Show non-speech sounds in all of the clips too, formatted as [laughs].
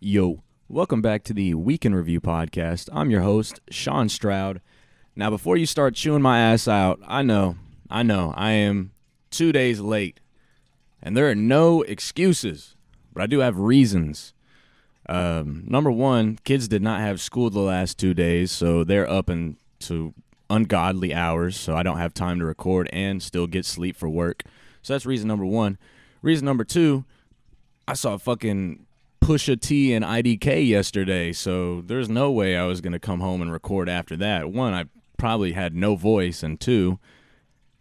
Yo, welcome back to the Weekend Review podcast. I'm your host, Sean Stroud. Now, before you start chewing my ass out, I know, I know, I am two days late, and there are no excuses, but I do have reasons. Um, number one, kids did not have school the last two days, so they're up into ungodly hours, so I don't have time to record and still get sleep for work. So that's reason number one. Reason number two, I saw a fucking Pusha T and IDK yesterday, so there's no way I was gonna come home and record after that. One, I probably had no voice, and two,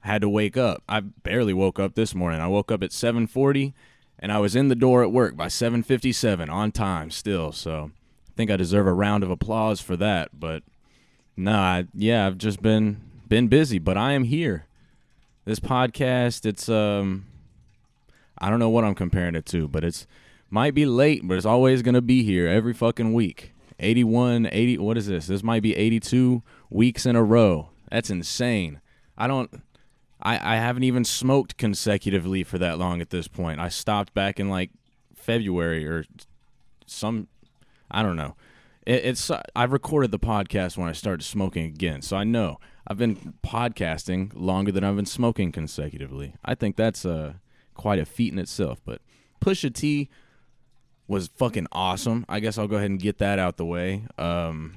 I had to wake up. I barely woke up this morning. I woke up at 7:40, and I was in the door at work by 7:57 on time still. So I think I deserve a round of applause for that. But nah, yeah, I've just been been busy, but I am here. This podcast, it's um, I don't know what I'm comparing it to, but it's might be late, but it's always going to be here every fucking week. 81, 80, what is this? This might be 82 weeks in a row. That's insane. I don't, I, I haven't even smoked consecutively for that long at this point. I stopped back in like February or some, I don't know. It, it's, I've recorded the podcast when I started smoking again. So I know I've been podcasting longer than I've been smoking consecutively. I think that's uh, quite a feat in itself. But Pusha T, was fucking awesome. I guess I'll go ahead and get that out the way. Um,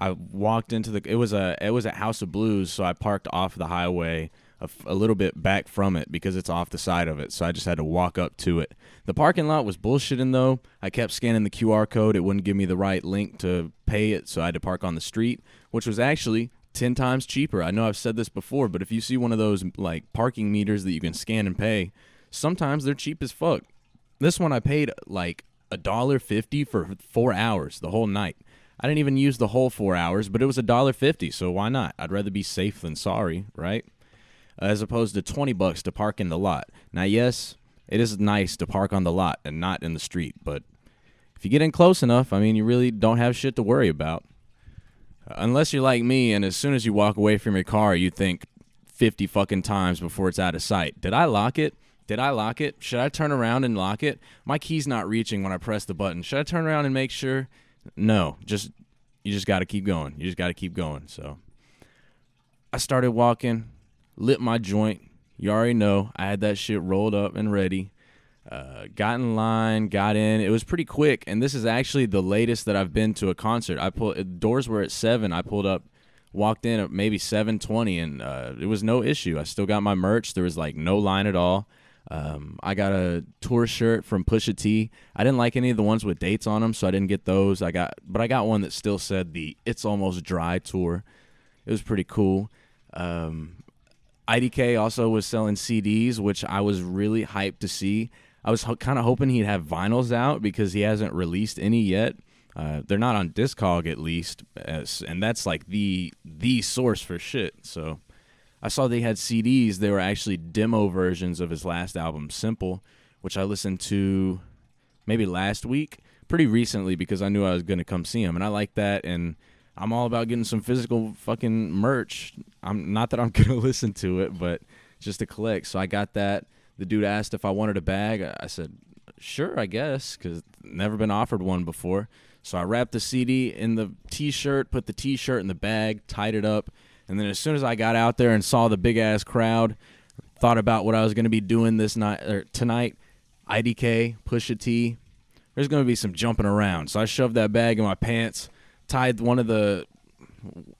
I walked into the it was a it was at House of Blues, so I parked off the highway a, a, little bit back from it because it's off the side of it. So I just had to walk up to it. The parking lot was bullshitting though. I kept scanning the QR code; it wouldn't give me the right link to pay it, so I had to park on the street, which was actually 10 times cheaper. I know I've said this before, but if you see one of those like parking meters that you can scan and pay, sometimes they're cheap as fuck. This one I paid like a dollar fifty for four hours the whole night. I didn't even use the whole four hours, but it was a dollar fifty, so why not? I'd rather be safe than sorry, right? As opposed to twenty bucks to park in the lot. Now, yes, it is nice to park on the lot and not in the street, but if you get in close enough, I mean, you really don't have shit to worry about. unless you're like me, and as soon as you walk away from your car, you think fifty fucking times before it's out of sight. Did I lock it? Did I lock it? Should I turn around and lock it? My key's not reaching when I press the button. Should I turn around and make sure? No, just you just got to keep going. You just got to keep going. So I started walking, lit my joint. You already know I had that shit rolled up and ready. Uh, got in line, got in. It was pretty quick, and this is actually the latest that I've been to a concert. I pulled doors were at seven. I pulled up, walked in at maybe seven twenty, and uh, it was no issue. I still got my merch. There was like no line at all. Um, I got a tour shirt from Pusha T. I didn't like any of the ones with dates on them, so I didn't get those. I got, but I got one that still said the "It's Almost Dry" tour. It was pretty cool. Um, IDK also was selling CDs, which I was really hyped to see. I was ho- kind of hoping he'd have vinyls out because he hasn't released any yet. Uh, they're not on Discog at least, as, and that's like the the source for shit. So I saw they had CDs. They were actually demo versions of his last album, Simple, which I listened to maybe last week, pretty recently because I knew I was going to come see him, and I like that. And I'm all about getting some physical fucking merch. I'm not that I'm [laughs] going to listen to it, but just to collect. So I got that. The dude asked if I wanted a bag. I said, sure, I guess, because never been offered one before. So I wrapped the CD in the T-shirt, put the T-shirt in the bag, tied it up and then as soon as I got out there and saw the big ass crowd, thought about what I was going to be doing this night or tonight, IDK, Pusha T, there's going to be some jumping around. So I shoved that bag in my pants, tied one of the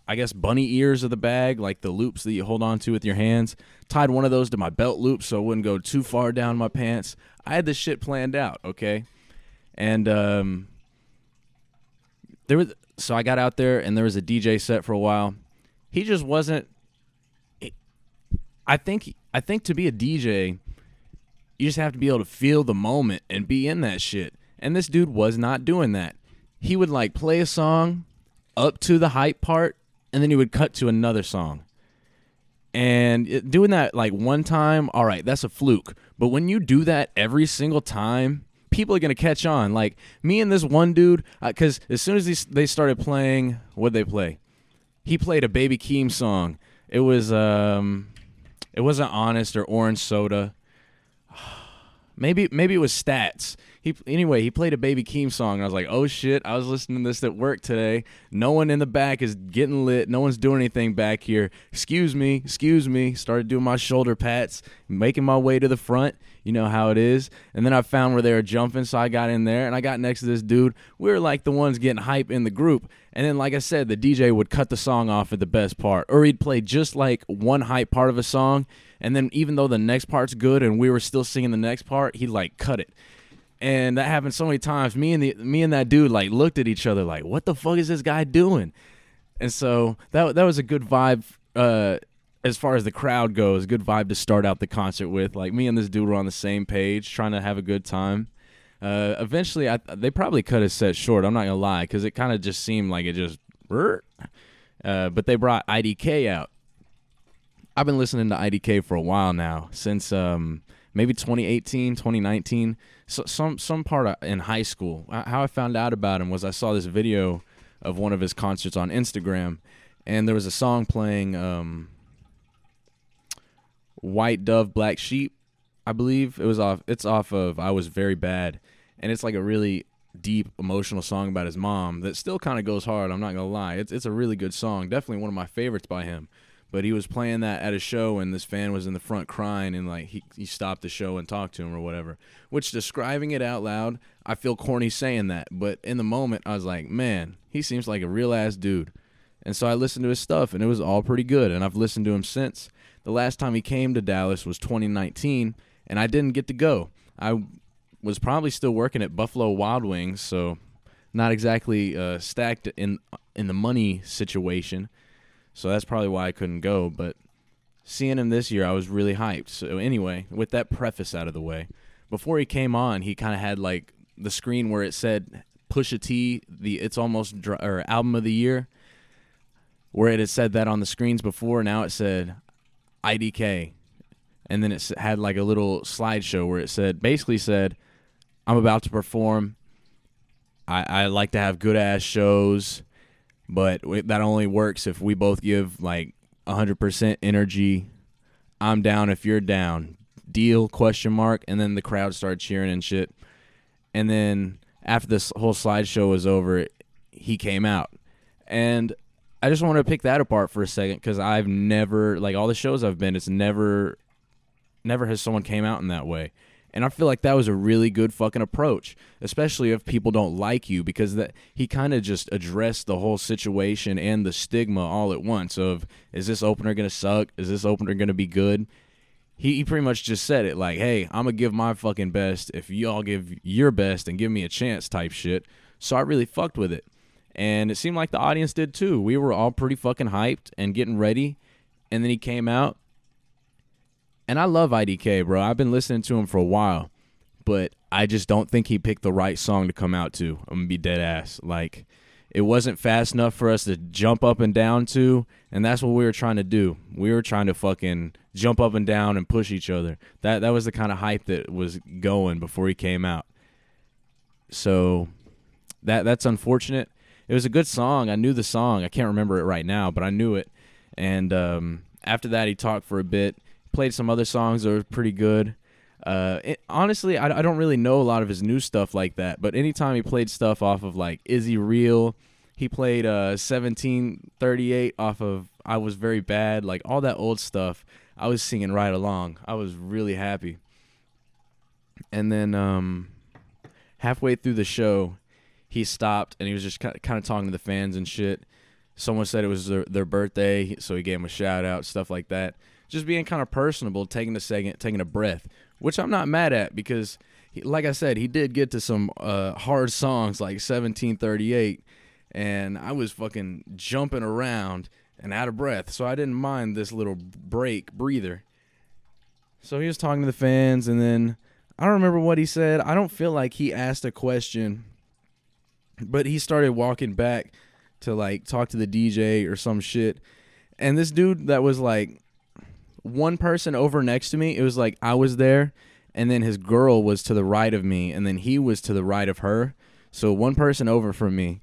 I guess bunny ears of the bag, like the loops that you hold on to with your hands. Tied one of those to my belt loop so it wouldn't go too far down my pants. I had this shit planned out, okay? And um there was so I got out there and there was a DJ set for a while he just wasn't. I think I think to be a DJ, you just have to be able to feel the moment and be in that shit. And this dude was not doing that. He would like play a song up to the hype part, and then he would cut to another song. And doing that like one time, all right, that's a fluke. But when you do that every single time, people are gonna catch on. Like me and this one dude, because uh, as soon as they, they started playing, what they play? He played a Baby Keem song. It was um, it wasn't Honest or Orange Soda. [sighs] maybe maybe it was stats. He anyway, he played a Baby Keem song and I was like, "Oh shit, I was listening to this at work today. No one in the back is getting lit. No one's doing anything back here. Excuse me, excuse me." Started doing my shoulder pats, making my way to the front. You know how it is. And then I found where they were jumping, so I got in there and I got next to this dude. We were like the ones getting hype in the group. And then like I said, the DJ would cut the song off at the best part or he'd play just like one hype part of a song and then even though the next part's good and we were still singing the next part, he'd like cut it and that happened so many times. Me and the me and that dude like looked at each other like, "What the fuck is this guy doing?" And so that that was a good vibe uh, as far as the crowd goes. Good vibe to start out the concert with. Like me and this dude were on the same page, trying to have a good time. Uh, eventually, I, they probably cut his set short. I'm not gonna lie, because it kind of just seemed like it just. Uh, but they brought IDK out. I've been listening to IDK for a while now, since um, maybe 2018, 2019 so, some some part of, in high school. How I found out about him was I saw this video of one of his concerts on Instagram, and there was a song playing, um, "White Dove, Black Sheep," I believe it was off. It's off of "I Was Very Bad," and it's like a really deep emotional song about his mom that still kind of goes hard. I'm not gonna lie. It's it's a really good song. Definitely one of my favorites by him but he was playing that at a show and this fan was in the front crying and like he, he stopped the show and talked to him or whatever which describing it out loud i feel corny saying that but in the moment i was like man he seems like a real ass dude and so i listened to his stuff and it was all pretty good and i've listened to him since the last time he came to dallas was 2019 and i didn't get to go i was probably still working at buffalo wild wings so not exactly uh, stacked in in the money situation so that's probably why I couldn't go. But seeing him this year, I was really hyped. So anyway, with that preface out of the way, before he came on, he kind of had like the screen where it said Pusha T, the It's Almost Dry, or album of the year, where it had said that on the screens before. Now it said IDK, and then it had like a little slideshow where it said basically said, "I'm about to perform. I, I like to have good ass shows." but that only works if we both give like 100% energy. I'm down if you're down. Deal question mark and then the crowd started cheering and shit. And then after this whole slideshow was over, he came out. And I just want to pick that apart for a second cuz I've never like all the shows I've been it's never never has someone came out in that way. And I feel like that was a really good fucking approach, especially if people don't like you, because that he kind of just addressed the whole situation and the stigma all at once. Of is this opener gonna suck? Is this opener gonna be good? He, he pretty much just said it like, "Hey, I'm gonna give my fucking best if y'all give your best and give me a chance," type shit. So I really fucked with it, and it seemed like the audience did too. We were all pretty fucking hyped and getting ready, and then he came out and I love IDK, bro. I've been listening to him for a while, but I just don't think he picked the right song to come out to. I'm gonna be dead ass. Like, it wasn't fast enough for us to jump up and down to, and that's what we were trying to do. We were trying to fucking jump up and down and push each other. That that was the kind of hype that was going before he came out. So that that's unfortunate. It was a good song. I knew the song. I can't remember it right now, but I knew it. And um, after that, he talked for a bit played some other songs that were pretty good. Uh, it, honestly, I, I don't really know a lot of his new stuff like that. But anytime he played stuff off of like Is He Real, he played uh 1738 off of I Was Very Bad, like all that old stuff. I was singing right along. I was really happy. And then um, halfway through the show, he stopped and he was just kind of talking to the fans and shit. Someone said it was their, their birthday, so he gave him a shout out, stuff like that just being kind of personable, taking a second, taking a breath, which I'm not mad at because, he, like I said, he did get to some uh, hard songs like 1738, and I was fucking jumping around and out of breath, so I didn't mind this little break, breather. So he was talking to the fans, and then I don't remember what he said. I don't feel like he asked a question, but he started walking back to like talk to the DJ or some shit. And this dude that was like one person over next to me. It was like I was there, and then his girl was to the right of me, and then he was to the right of her. So one person over from me,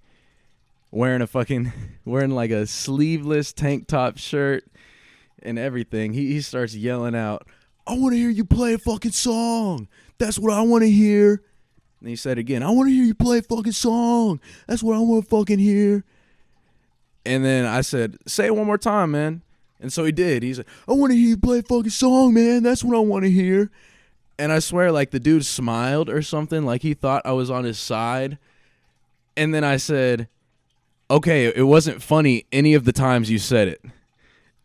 wearing a fucking, [laughs] wearing like a sleeveless tank top shirt and everything. He he starts yelling out, "I want to hear you play a fucking song. That's what I want to hear. And he said again, I want to hear you play a fucking song. That's what I want to fucking hear. And then I said, Say it one more time, man. And so he did. He's like, I want to hear you play a fucking song, man. That's what I want to hear. And I swear, like, the dude smiled or something, like he thought I was on his side. And then I said, Okay, it wasn't funny any of the times you said it.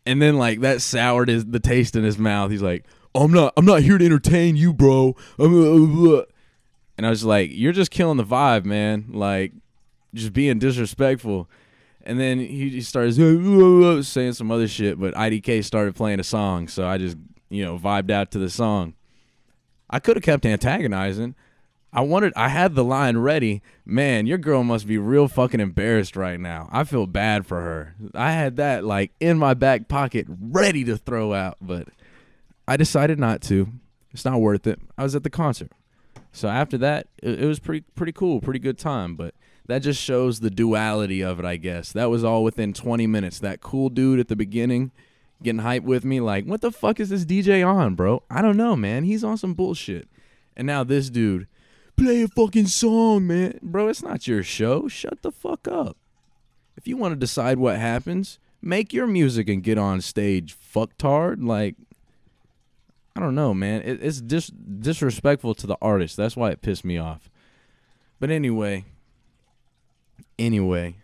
And then, like, that soured his, the taste in his mouth. He's like, I'm not, I'm not here to entertain you, bro. Uh, uh, uh. And I was like, You're just killing the vibe, man. Like, just being disrespectful. And then he, started saying some other shit, but IDK started playing a song, so I just, you know, vibed out to the song. I could have kept antagonizing. I wanted I had the line ready. Man, your girl must be real fucking embarrassed right now. I feel bad for her. I had that like in my back pocket ready to throw out, but I decided not to. It's not worth it. I was at the concert. So after that, it, it was pretty pretty cool, pretty good time, but that just shows the duality of it, I guess. That was all within 20 minutes. That cool dude at the beginning getting hyped with me, like, what the fuck is this DJ on, bro? I don't know, man. He's on some bullshit. And now this dude, play a fucking song, man. Bro, it's not your show. Shut the fuck up. If you want to decide what happens, make your music and get on stage, fucktard. Like, I don't know, man. It, it's dis- disrespectful to the artist. That's why it pissed me off. But anyway, Anyway,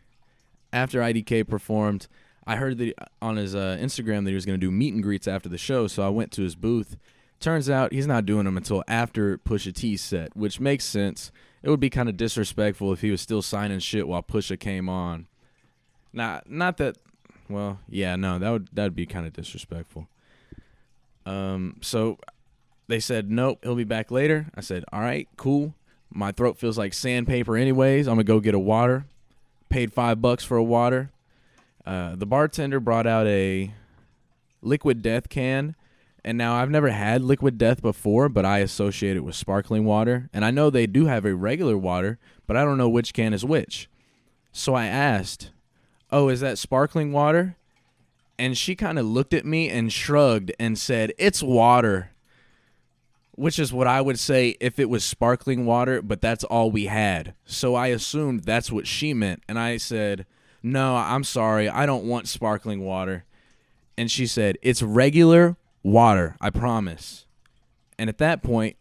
after IDK performed, I heard that on his uh, Instagram that he was going to do meet and greets after the show, so I went to his booth. Turns out he's not doing them until after Pusha T's set, which makes sense. It would be kind of disrespectful if he was still signing shit while Pusha came on. Not, not that. Well, yeah, no, that would that'd be kind of disrespectful. Um, so they said nope, he'll be back later. I said, all right, cool. My throat feels like sandpaper, anyways. I'm gonna go get a water paid five bucks for a water. Uh, the bartender brought out a liquid death can. And now I've never had liquid death before, but I associate it with sparkling water. And I know they do have a regular water, but I don't know which can is which. So I asked, Oh, is that sparkling water? And she kind of looked at me and shrugged and said, It's water which is what I would say if it was sparkling water, but that's all we had. So I assumed that's what she meant. And I said, No, I'm sorry. I don't want sparkling water. And she said, It's regular water. I promise. And at that point,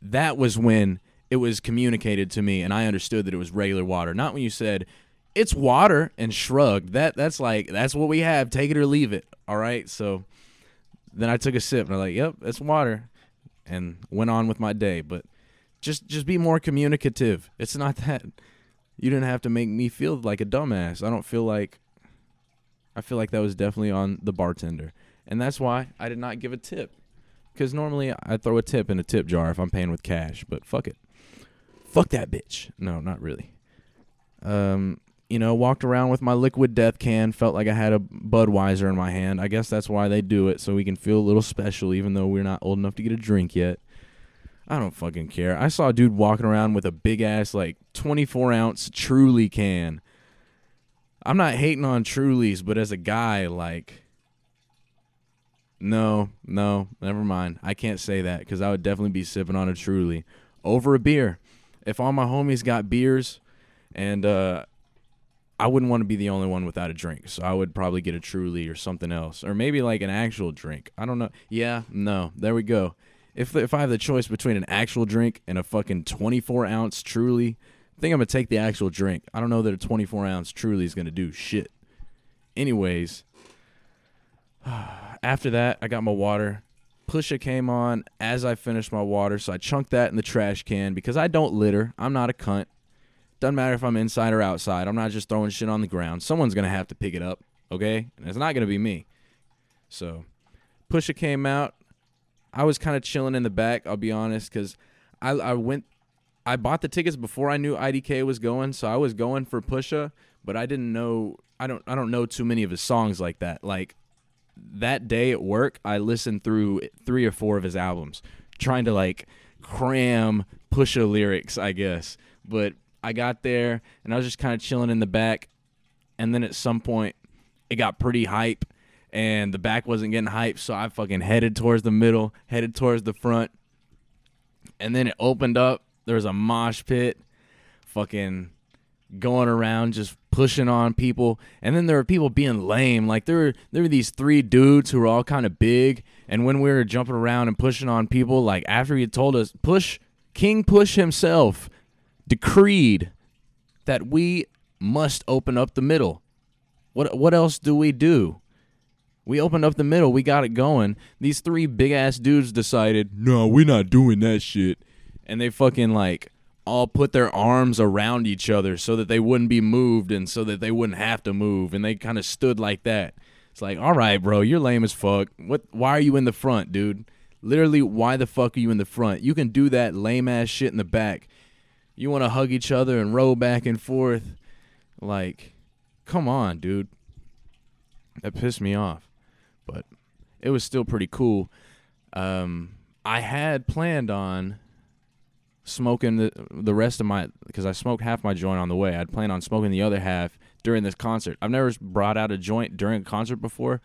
that was when it was communicated to me and I understood that it was regular water. Not when you said, It's water and shrugged. That that's like that's what we have. Take it or leave it. All right. So then I took a sip and I'm like, Yep, it's water and went on with my day. But just just be more communicative. It's not [laughs] that you didn't have to make me feel like a dumbass. I don't feel like I feel like that was definitely on the bartender. And that's why I did not give a tip. Cuz normally I throw a tip in a tip jar if I'm paying with cash, but fuck it. Fuck that bitch. No, not really. Um you know, walked around with my liquid death can, felt like I had a Budweiser in my hand. I guess that's why they do it, so we can feel a little special, even though we're not old enough to get a drink yet. I don't fucking care. I saw a dude walking around with a big ass, like, 24 ounce Truly can. I'm not hating on Trulies, but as a guy, like, no, no, never mind. I can't say that because I would definitely be sipping on a Truly over a beer. If all my homies got beers and, uh, I wouldn't want to be the only one without a drink. So I would probably get a Truly or something else, or maybe like an actual drink. I don't know. Yeah, no. There we go. If if I have the choice between an actual drink and a fucking 24 ounce Truly, I think I'm gonna take the actual drink. I don't know that a 24 ounce Truly is gonna do shit. Anyways, [sighs] after that, I got my water. Pusha came on as I finished my water, so I chunked that in the trash can because I don't litter. I'm not a cunt. Doesn't matter if I'm inside or outside. I'm not just throwing shit on the ground. Someone's gonna have to pick it up, okay? And it's not gonna be me. So, Pusha came out. I was kind of chilling in the back. I'll be honest, because I I went, I bought the tickets before I knew IDK was going, so I was going for Pusha, but I didn't know. I don't I don't know too many of his songs like that. Like that day at work, I listened through three or four of his albums, trying to like cram Pusha lyrics, I guess. But I got there and I was just kind of chilling in the back. And then at some point, it got pretty hype and the back wasn't getting hype. So I fucking headed towards the middle, headed towards the front. and then it opened up. There was a mosh pit, fucking going around just pushing on people. And then there were people being lame. Like there were there were these three dudes who were all kind of big. And when we were jumping around and pushing on people, like after he told us push King Push himself decreed that we must open up the middle. What what else do we do? We opened up the middle. We got it going. These three big ass dudes decided, no, we're not doing that shit. And they fucking like all put their arms around each other so that they wouldn't be moved and so that they wouldn't have to move. And they kind of stood like that. It's like, all right, bro, you're lame as fuck. What? Why are you in the front, dude? Literally, why the fuck are you in the front? You can do that lame ass shit in the back. You want to hug each other and roll back and forth. Like, come on, dude. That pissed me off. But it was still pretty cool. Um, I had planned on smoking the the rest of my because I smoked half my joint on the way. I'd planned on smoking the other half during this concert. I've never brought out a joint during a concert before,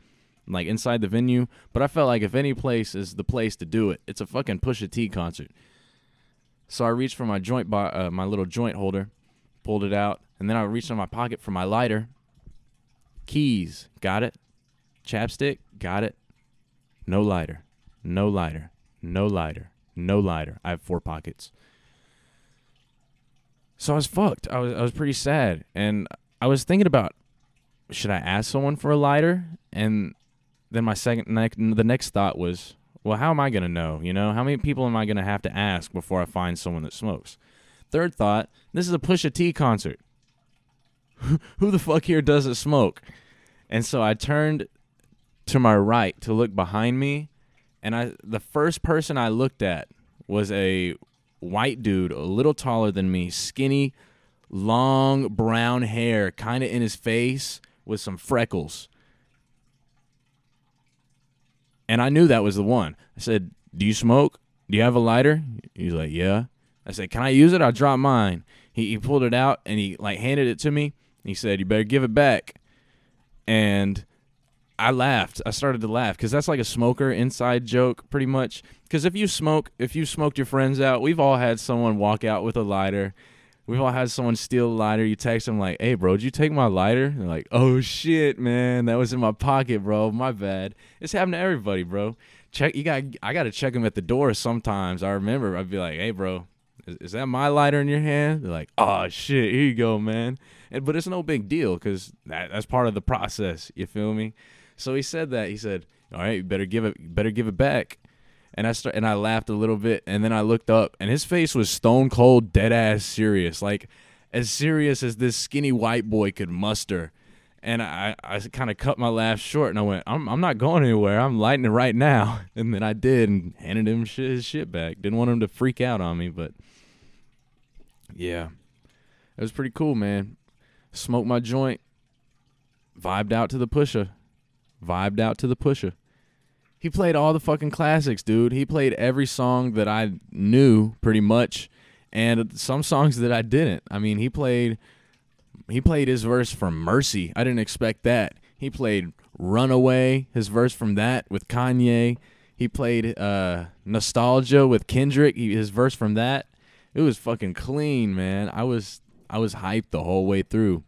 like inside the venue. But I felt like if any place is the place to do it, it's a fucking Pusha T concert. So I reached for my joint, uh, my little joint holder, pulled it out, and then I reached in my pocket for my lighter. Keys, got it. Chapstick, got it. No lighter, no lighter, no lighter, no lighter. I have four pockets. So I was fucked. I was I was pretty sad, and I was thinking about should I ask someone for a lighter? And then my second ne- the next thought was, well, how am I gonna know? You know, how many people am I gonna have to ask before I find someone that smokes? Third thought, this is a Pusha T concert. [laughs] Who the fuck here doesn't smoke? And so I turned to my right to look behind me, and I the first person I looked at was a white dude, a little taller than me, skinny, long brown hair, kind of in his face with some freckles. And I knew that was the one. I said, "Do you smoke? Do you have a lighter?" He's like, "Yeah." I said, "Can I use it? I dropped mine." He he pulled it out and he like handed it to me. He said, "You better give it back." And I laughed. I started to laugh because that's like a smoker inside joke, pretty much. Because if you smoke, if you smoked your friends out, we've all had someone walk out with a lighter. We've all had someone steal a lighter. You text them like, "Hey, bro, did you take my lighter?" They're like, "Oh shit, man, that was in my pocket, bro. My bad." It's happened to everybody, bro. Check. You got. I got to check them at the door sometimes. I remember. I'd be like, "Hey, bro, is, is that my lighter in your hand?" They're like, "Oh shit, here you go, man." And, but it's no big deal because that, that's part of the process. You feel me? So he said that. He said, "All right, you better give it. Better give it back." And I start, and I laughed a little bit, and then I looked up, and his face was stone cold, dead ass serious, like as serious as this skinny white boy could muster. And I, I kind of cut my laugh short, and I went, "I'm, I'm not going anywhere. I'm lighting it right now." [laughs] And then I did, and handed him his shit back. Didn't want him to freak out on me, but yeah, it was pretty cool, man. Smoked my joint, vibed out to the Pusha, vibed out to the Pusha. He played all the fucking classics, dude. He played every song that I knew pretty much and some songs that I didn't. I mean, he played he played his verse from Mercy. I didn't expect that. He played Runaway, his verse from that with Kanye. He played uh Nosetalgia with Kendrick, he, his verse from that. It was fucking clean, man. I was I was hyped the whole way through.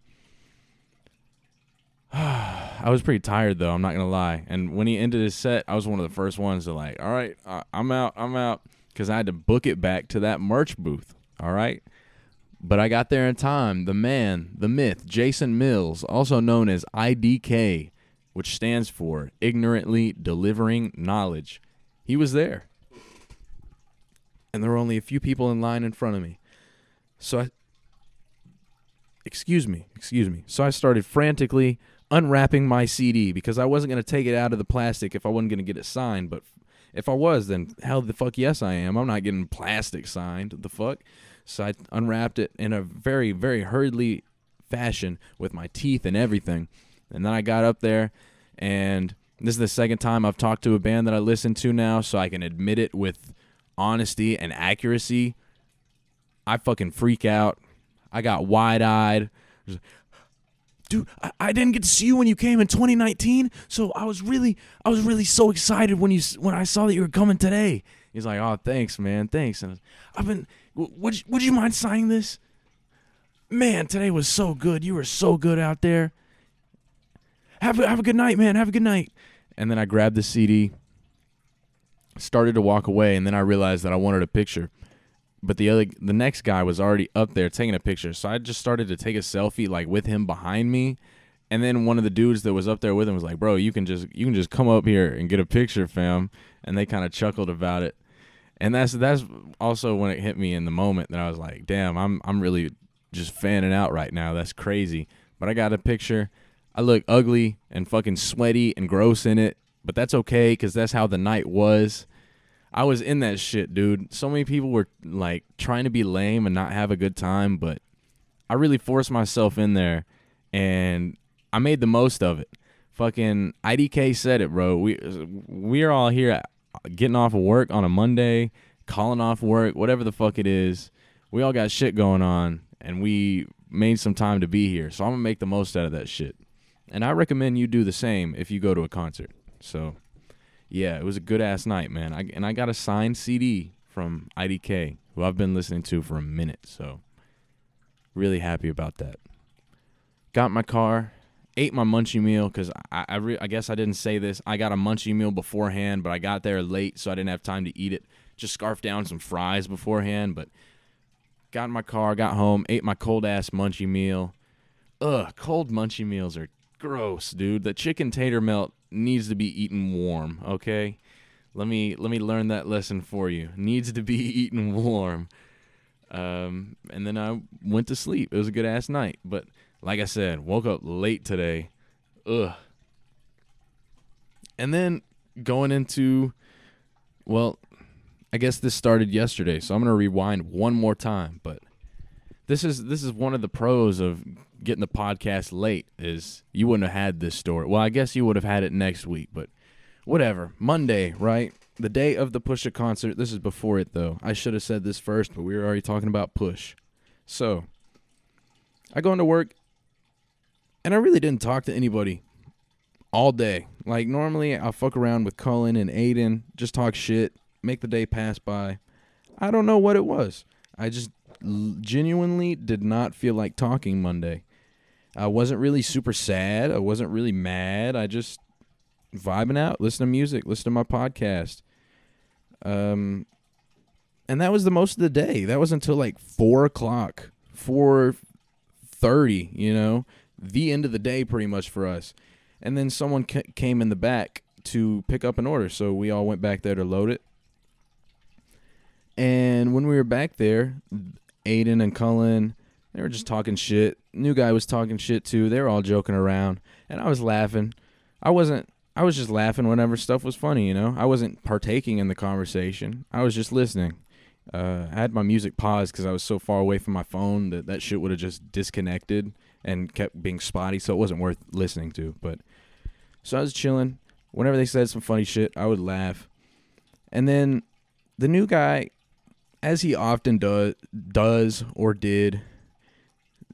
[sighs] I was pretty tired though. I'm not gonna lie. And when he ended his set, I was one of the first ones to like, all right, uh, I'm out, I'm out, because I had to book it back to that merch booth. All right, but I got there in time. The man, the myth, Jason Mills, also known as IDK, which stands for ignorantly delivering knowledge. He was there, and there were only a few people in line in front of me. So I, excuse me, excuse me. So I started frantically unwrapping my CD because I wasn't going to take it out of the plastic if I wasn't going to get it signed. But if I was, then hell the fuck yes I am. I'm not getting plastic signed. The fuck? So I unwrapped it in a very, very hurriedly fashion with my teeth and everything. And then I got up there and this is the second time I've talked to a band that I listen to now, so I can admit it with honesty and accuracy. I fucking freak out. I got wide eyed dude I, I, didn't get to see you when you came in 2019 so i was really i was really so excited when you when i saw that you were coming today He's like, "Oh, thanks, man, thanks." And I've been, would you, would you mind signing this? Man, today was so good. You were so good out there. Have a, have a good night, man. Have a good night. And then I grabbed the CD, started to walk away, and then I realized that I wanted a picture. But the other, the next guy was already up there taking a picture, so I just started to take a selfie like with him behind me. And then one of the dudes that was up there with him was like, "Bro, you can just you can just come up here and get a picture, fam." And they kind of chuckled about it. And that's that's also when it hit me in the moment that I was like, "Damn, I'm I'm really just fanning out right now. That's crazy." But I got a picture. I look ugly and fucking sweaty and gross in it, but that's okay because that's how the night was. I was in that shit, dude. So many people were like trying to be lame and not have a good time, but I really forced myself in there and I made the most of it. Fucking IDK said it, bro. We we're all here getting off of work on a Monday, calling off work, whatever the fuck it is. We all got shit going on and we made some time to be here. So I'm going to make the most out of that shit. And I recommend you do the same if you go to a concert. So yeah, it was a good ass night, man. I, and I got a signed CD from IDK, who I've been listening to for a minute. So, really happy about that. Got my car, ate my munchie meal because I I, re- I guess I didn't say this. I got a munchie meal beforehand, but I got there late, so I didn't have time to eat it. Just scarfed down some fries beforehand, but got in my car, got home, ate my cold ass munchie meal. Ugh, cold munchie meals are gross, dude. The chicken tater melt needs to be eaten warm, okay? Let me let me learn that lesson for you. Needs to be [laughs] eaten warm. Um, and then I went to sleep. It was a good ass night, but like I said, woke up late today. Ugh. And then going into well, I guess this started yesterday, so I'm going to rewind one more time, but this is this is one of the pros of getting the podcast late is you wouldn't have had this story. Well, I guess you would have had it next week, but whatever. Monday, right? The day of the Pusha concert. This is before it though. I should have said this first, but we were already talking about Push. So, I go into work and I really didn't talk to anybody all day. Like normally I'll fuck around with Cullen and Aiden, just talk shit, make the day pass by. I don't know what it was. I just genuinely did not feel like talking Monday. I wasn't really super sad. I wasn't really mad. I just vibing out, listen to music, listen to my podcast. Um, and that was the most of the day. That was until like four o'clock, four thirty. You know, the end of the day, pretty much for us. And then someone came in the back to pick up an order, so we all went back there to load it. And when we were back there, Aiden and Cullen, they were just talking shit. New guy was talking shit too. They were all joking around, and I was laughing. I wasn't. I was just laughing whenever stuff was funny. You know, I wasn't partaking in the conversation. I was just listening. Uh, I had my music paused because I was so far away from my phone that that shit would have just disconnected and kept being spotty, so it wasn't worth listening to. But so I was chilling. Whenever they said some funny shit, I would laugh. And then the new guy as he often does does or did,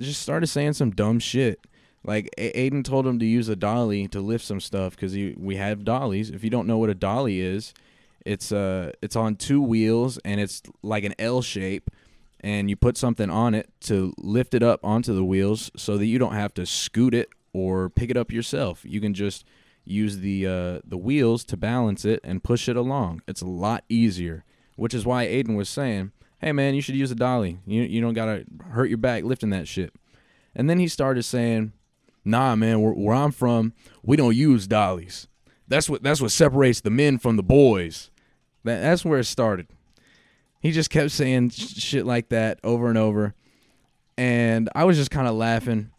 just started saying some dumb shit. Like Aiden told him to use a dolly to lift some stuff because we have dollies. If you don't know what a dolly is, it's uh it's on two wheels and it's like an L shape, and you put something on it to lift it up onto the wheels so that you don't have to scoot it or pick it up yourself. You can just use the uh, the wheels to balance it and push it along. It's a lot easier which is why Aiden was saying, "Hey man, you should use a dolly. You you don't gotta hurt your back lifting that shit." And then he started saying, "Nah, man, where, where I'm from, we don't use dollies. That's what that's what separates the men from the boys." That that's where it started. He just kept saying sh- shit like that over and over, and I was just kind of laughing.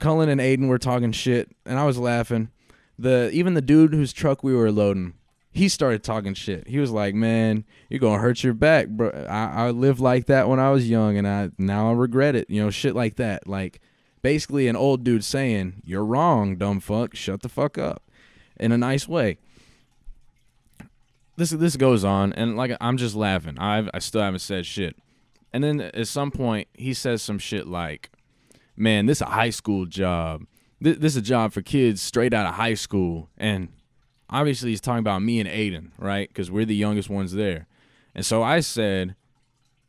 Cullen and Aiden were talking shit, and I was laughing. The even the dude whose truck we were loading he started talking shit. He was like, "Man, you're gonna hurt your back, bro. I, I lived like that when I was young, and I now I regret it. You know, shit like that. Like, basically, an old dude saying, "You're wrong, dumb fuck. Shut the fuck up," in a nice way. This this goes on, and like I'm just laughing. I I still haven't said shit. And then at some point, he says some shit like, "Man, this is a high school job. This, this is a job for kids straight out of high school." And obviously he's talking about me and Aiden, right? Because we're the youngest ones there. And so I said,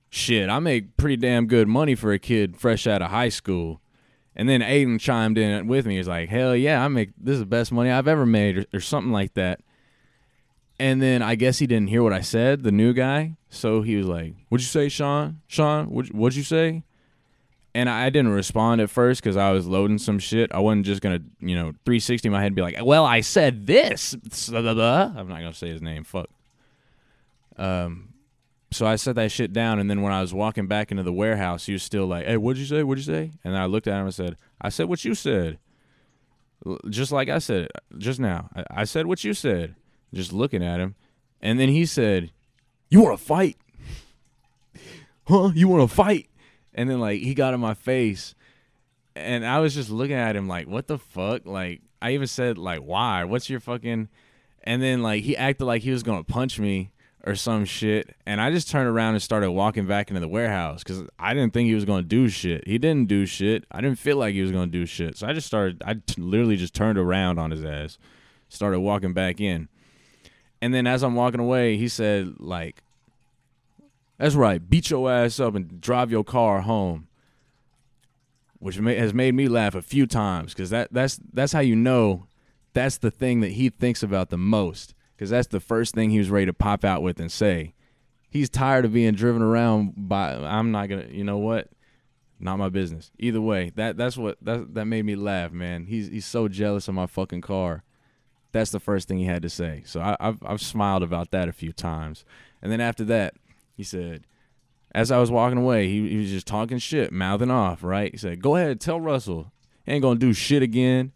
shit, I make pretty damn good money for a kid fresh out of high school. And then Aiden chimed in with me. He's like, hell yeah, I make this is the best money I've ever made, or, or something like that. And then I guess he didn't hear what I said, the new guy. So he was like, What'd you say, Sean? Sean, what'd, what'd you say? And I didn't respond at first because I was loading some shit. I wasn't just to, you know, 360 my head and be like, Well, I said this. Uh, uh, uh. I'm not to say his name. Fuck. Um, so I set that shit down. And then when I was walking back into the warehouse, he was still like, Hey, what'd you say? What'd you say? And I looked at him and said, I said what you said. Just like I said just now. I, I said what you said just looking at him. And then he said, You want to fight? [laughs] huh? You want to fight? And then, like, he got in my face. And I was just looking at him like, What the fuck? Like, I even said, like, why? What's your fucking. And then, like, he acted like he was to punch me or some shit. And I just turned around and started walking back into the warehouse because I didn't think he was to do shit. He didn't do shit. I didn't feel like he was to do shit. So I just started, I t- literally just turned around on his ass, started walking back in. And then as I'm walking away, he said, like, that's right, beat your ass up and drive your car home. Which has made me laugh a few times because that, that's, that's how you know that's the thing that he thinks about the most because that's the first thing he was ready to pop out with and say. He's tired of being driven around by. I'm not gonna. You know what? Not my business. Either way, that that's what that that made me laugh, man. He's he's so jealous of my fucking car. That's the first thing he had to say. So I, have I've smiled about that a few times. And then after that, he said, as I was walking away, he, he was just talking shit, mouthing off. Right? He said, "Go ahead, tell Russell. He ain't gonna do shit again."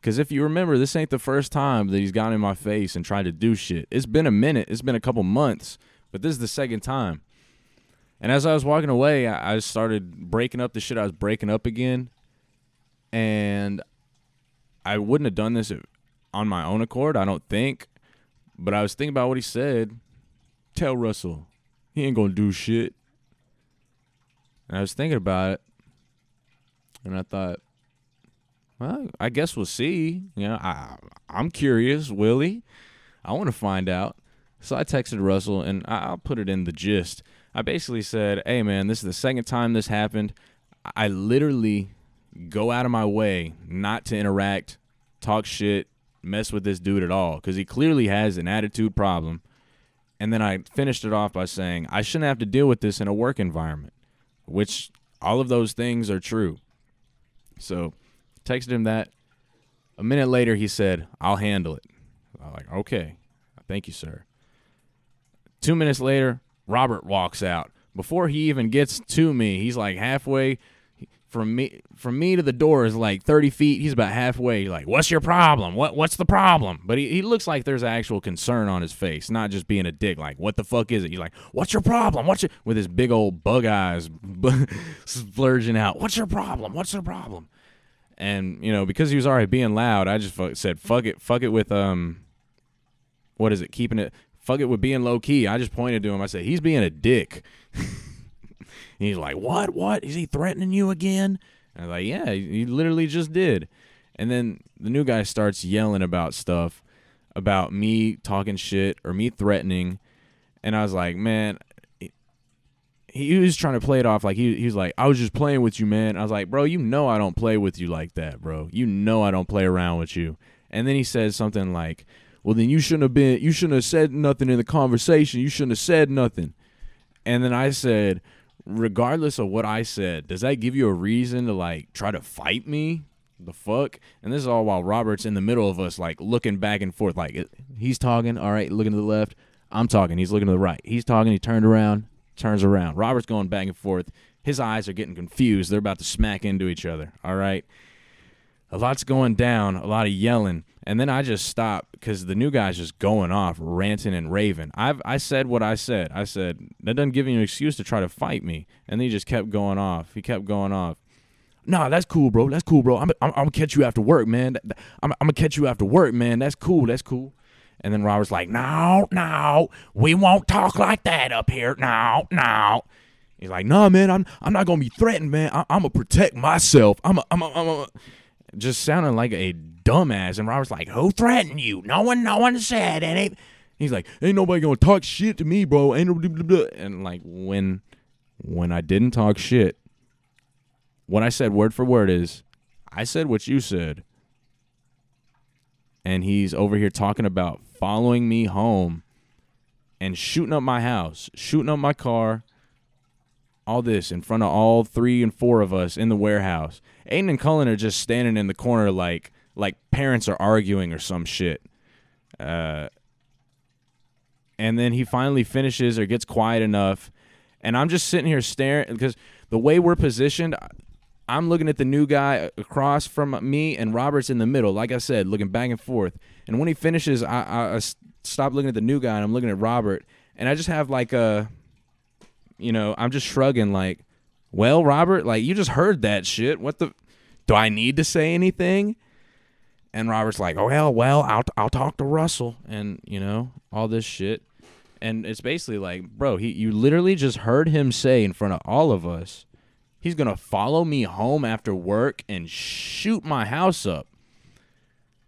Because if you remember, this ain't the first time that he's gotten in my face and tried to do shit. It's been a minute. It's been a couple months, but this is the second time. And as I was walking away, I started breaking up the shit I was breaking up again. And I wouldn't have done this on my own accord, I don't think. But I was thinking about what he said. Tell Russell, he ain't gonna do shit. And I was thinking about it. And I thought, well, I guess we'll see. You know, I I'm curious, Willie. I want to find out. So I texted Russell, and I'll put it in the gist. I basically said, "Hey, man, this is the second time this happened. I literally go out of my way not to interact, talk shit, mess with this dude at all because he clearly has an attitude problem." And then I finished it off by saying, "I shouldn't have to deal with this in a work environment," which all of those things are true. So Texted him that. A minute later, he said, I'll handle it. I'm like, okay. Thank you, sir. Two minutes later, Robert walks out. Before he even gets to me, he's like halfway from me from me to the door is like 30 feet. He's about halfway. He's like, "What's your problem? What what's the problem?" But he, he looks like there's actual concern on his face, not just being a dick. Like, "What the fuck is it?" He's like, "What's your problem? What's your with his big old bug eyes [laughs] splurging out? What's your problem? What's your problem?" and you know because he was already being loud, I just said fuck it, fuck it with um, what is it? Keeping it, fuck it with being low key. I just pointed to him. I said he's being a dick. [laughs] he's like, what? What is he threatening you again? And I was like, yeah, he literally just did. And then the new guy starts yelling about stuff, about me talking shit or me threatening, and I was like, man, he was trying to play it off like he, he was like, I was just playing with you, man. I was like, bro, you know I don't play with you like that, bro. You know I don't play around with you. And then he says something like, well, then you shouldn't have been, you shouldn't have said nothing in the conversation. You shouldn't have said nothing. And then I said, regardless of what I said, does that give you a reason to like try to fight me? The fuck? And this is all while Robert's in the middle of us, like looking back and forth. Like he's talking, all right, looking to the left. I'm talking. He's looking to the right. He's talking. He turned around turns around. Robert's going back and forth. His eyes are getting confused. They're about to smack into each other. All right. A lot's going down, a lot of yelling. And then I just stop because the new guy's just going off, ranting and raving. I've I said what I said. I said that doesn't give you an excuse to try to fight me. And he just kept going off. He kept going off. Nah, that's cool, bro. That's cool, bro. I'm, I'm, I'm gonna catch you after work, man. I'm, I'm gonna catch you after work, man. That's cool. That's cool. And then Robert's like, no, no, we won't talk like that up here. No, no. He's like, no, man, I'm I'm not gonna be threatened, man. I, am gonna protect myself. I'm a, I'm a, I'm a. Just sounding like a dumbass. And Robert's like, who threatened you? No one, no one said anything. He's like, ain't nobody gonna talk shit to me, bro. And like when when I didn't talk shit, what I said word for word is, I said what you said. And he's over here talking about following me home and shooting up my house, shooting up my car, all this in front of all three and four of us in the warehouse. Aiden and Cullen are just standing in the corner like like parents are arguing or some shit. Uh, and then he finally finishes or gets quiet enough, and I'm just sitting here staring because the way we're positioned, I'm looking at the new guy across from me, and Robert's in the middle. Like I said, looking back and forth. And when he finishes, I, I, I stop looking at the new guy and I'm looking at Robert, and I just have like a, you know, I'm just shrugging like, well, Robert, like you just heard that shit. What the? Do I need to say anything? And Robert's like, oh hell, well, I'll I'll talk to Russell, and you know all this shit. And it's basically like, bro, he you literally just heard him say in front of all of us, he's gonna follow me home after work and shoot my house up.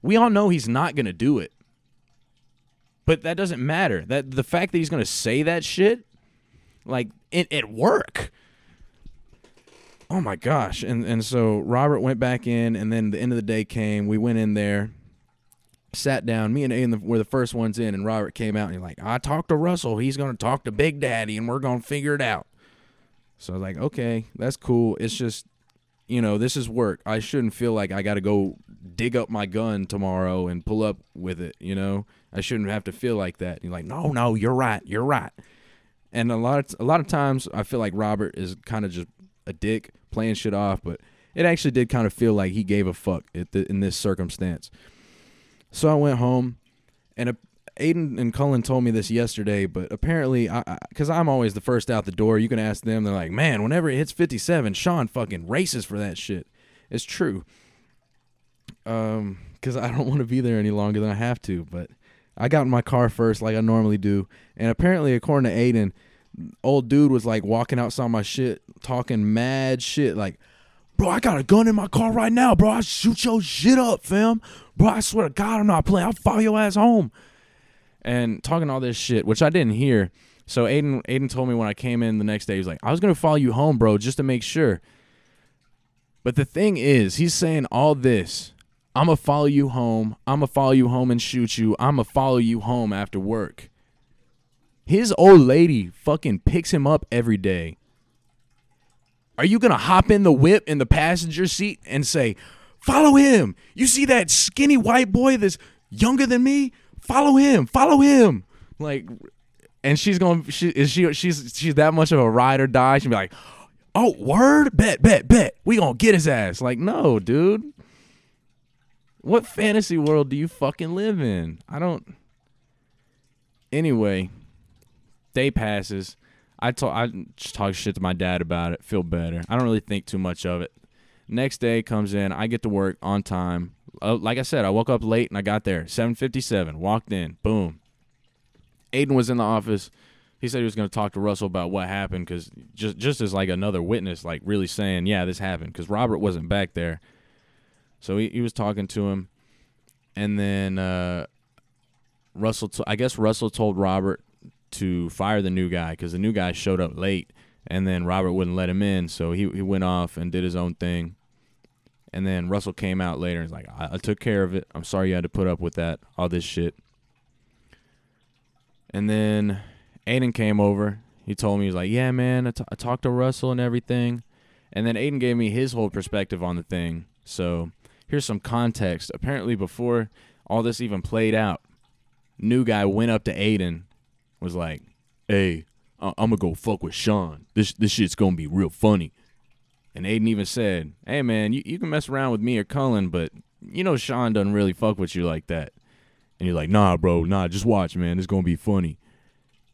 We all know he's not gonna do it. But that doesn't matter. That the fact that he's gonna say that shit, like it at work. Oh my gosh. And and so Robert went back in and then the end of the day came. We went in there, sat down. Me and Aiden were the first ones in, and Robert came out and he's like, I talked to Russell. He's gonna talk to Big Daddy and we're gonna figure it out. So I was like, okay, that's cool. It's just you know, this is work. I shouldn't feel like I got to go dig up my gun tomorrow and pull up with it, you know? I shouldn't have to feel like that. You're like, "No, no, you're right. You're right." And a lot of a lot of times I feel like Robert is kind of just a dick playing shit off, but it actually did kind of feel like he gave a fuck the, in this circumstance. So I went home, and a, Aiden and Cullen told me this yesterday, but apparently, because I'm always the first out the door, you can ask them. They're like, man, whenever it hits 57, Sean fucking races for that shit. It's true. Um, because I don't want to be there any longer than I have to. But I got in my car first, like I normally do, and apparently, according to Aiden, old dude was like walking outside my shit, talking mad shit, like. Bro, I got a gun in my car right now, bro. I shoot your shit up, fam. Bro, I swear to God, I'm not playing. I'll follow your ass home and talking all this shit, which I didn't hear. So Aiden Aiden told me when I came in the next day, he was like, I was gonna follow you home, bro, just to make sure. But the thing is, he's saying all this. I'ma follow you home. I'ma follow you home and shoot you. I'ma follow you home after work. His old lady fucking picks him up every day. Are you gonna hop in the whip in the passenger seat and say, Follow him? You see that skinny white boy that's younger than me? follow him, follow him. Like, and she's going, she is she, she's she's that much of a ride or die. She'd be like, oh, word, bet, bet, bet, we gonna get his ass. Like, no, dude. What fantasy world do you fucking live in? I don't. Anyway, day passes. I talk. I talk shit to my dad about it. Feel better. I don't really think too much of it. Next day comes in. I get to work on time uh, like I said, I woke up late and I got there 7:57. Walked in, boom. Aiden was in the office. He said he was going to talk to Russell about what happened because just just as like another witness, like really saying, yeah, this happened because Robert wasn't back there. So he, he was talking to him, and then uh, Russell. T- I guess Russell told Robert to fire the new guy because the new guy showed up late, and then Robert wouldn't let him in, so he he went off and did his own thing. And then Russell came out later and was like, I, I took care of it. I'm sorry you had to put up with that, all this shit. And then Aiden came over. He told me, he's like, yeah, man, I, t- I talked to Russell and everything. And then Aiden gave me his whole perspective on the thing. So here's some context. Apparently, before all this even played out, new guy went up to Aiden, was like, hey, I- I'm going to go fuck with Sean. This, this shit's to be real funny. And Aiden even said, "Hey man, you, you can mess around with me or Cullen, but you know Sean doesn't really fuck with you like that." And you're like, "Nah, bro, nah, just watch, man. It's gonna be funny."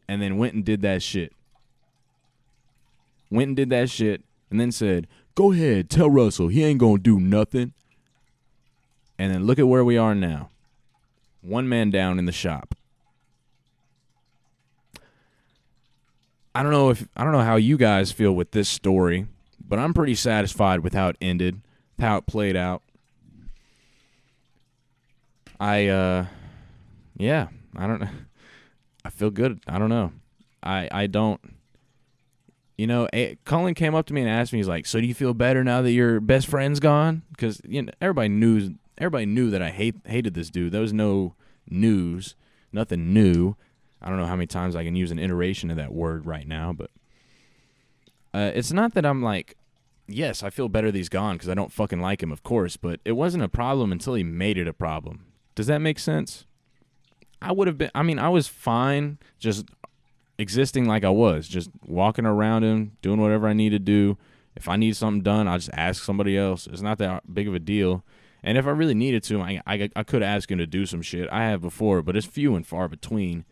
And then went and did that shit. Went and did that shit, and then said, "Go ahead, tell Russell he ain't gonna do nothing." And then look at where we are now. One man down in the shop. I don't know if I don't know how you guys feel with this story but I'm pretty satisfied with how it ended, how it played out. I uh yeah, I don't know. [laughs] I feel good. I don't know. I I don't. You know, a, Cullen came up to me and asked me, he's like, "So do you feel better now that your best friend's gone?" Because you know, everybody knew everybody knew that I hate hated this dude. There was no news, nothing new. I don't know how many times I can use an iteration of that word right now, but uh, it's not that I'm like, yes, I feel better that he's gone because I don't fucking like him, of course, but it wasn't a problem until he made it a problem. Does that make sense? I would have been, I mean, I was fine just existing like I was, just walking around him, doing whatever I need to do. If I need something done, I'll just ask somebody else. It's not that big of a deal. And if I really needed to, I, I, I could ask him to do some shit. I have before, but it's few and far between.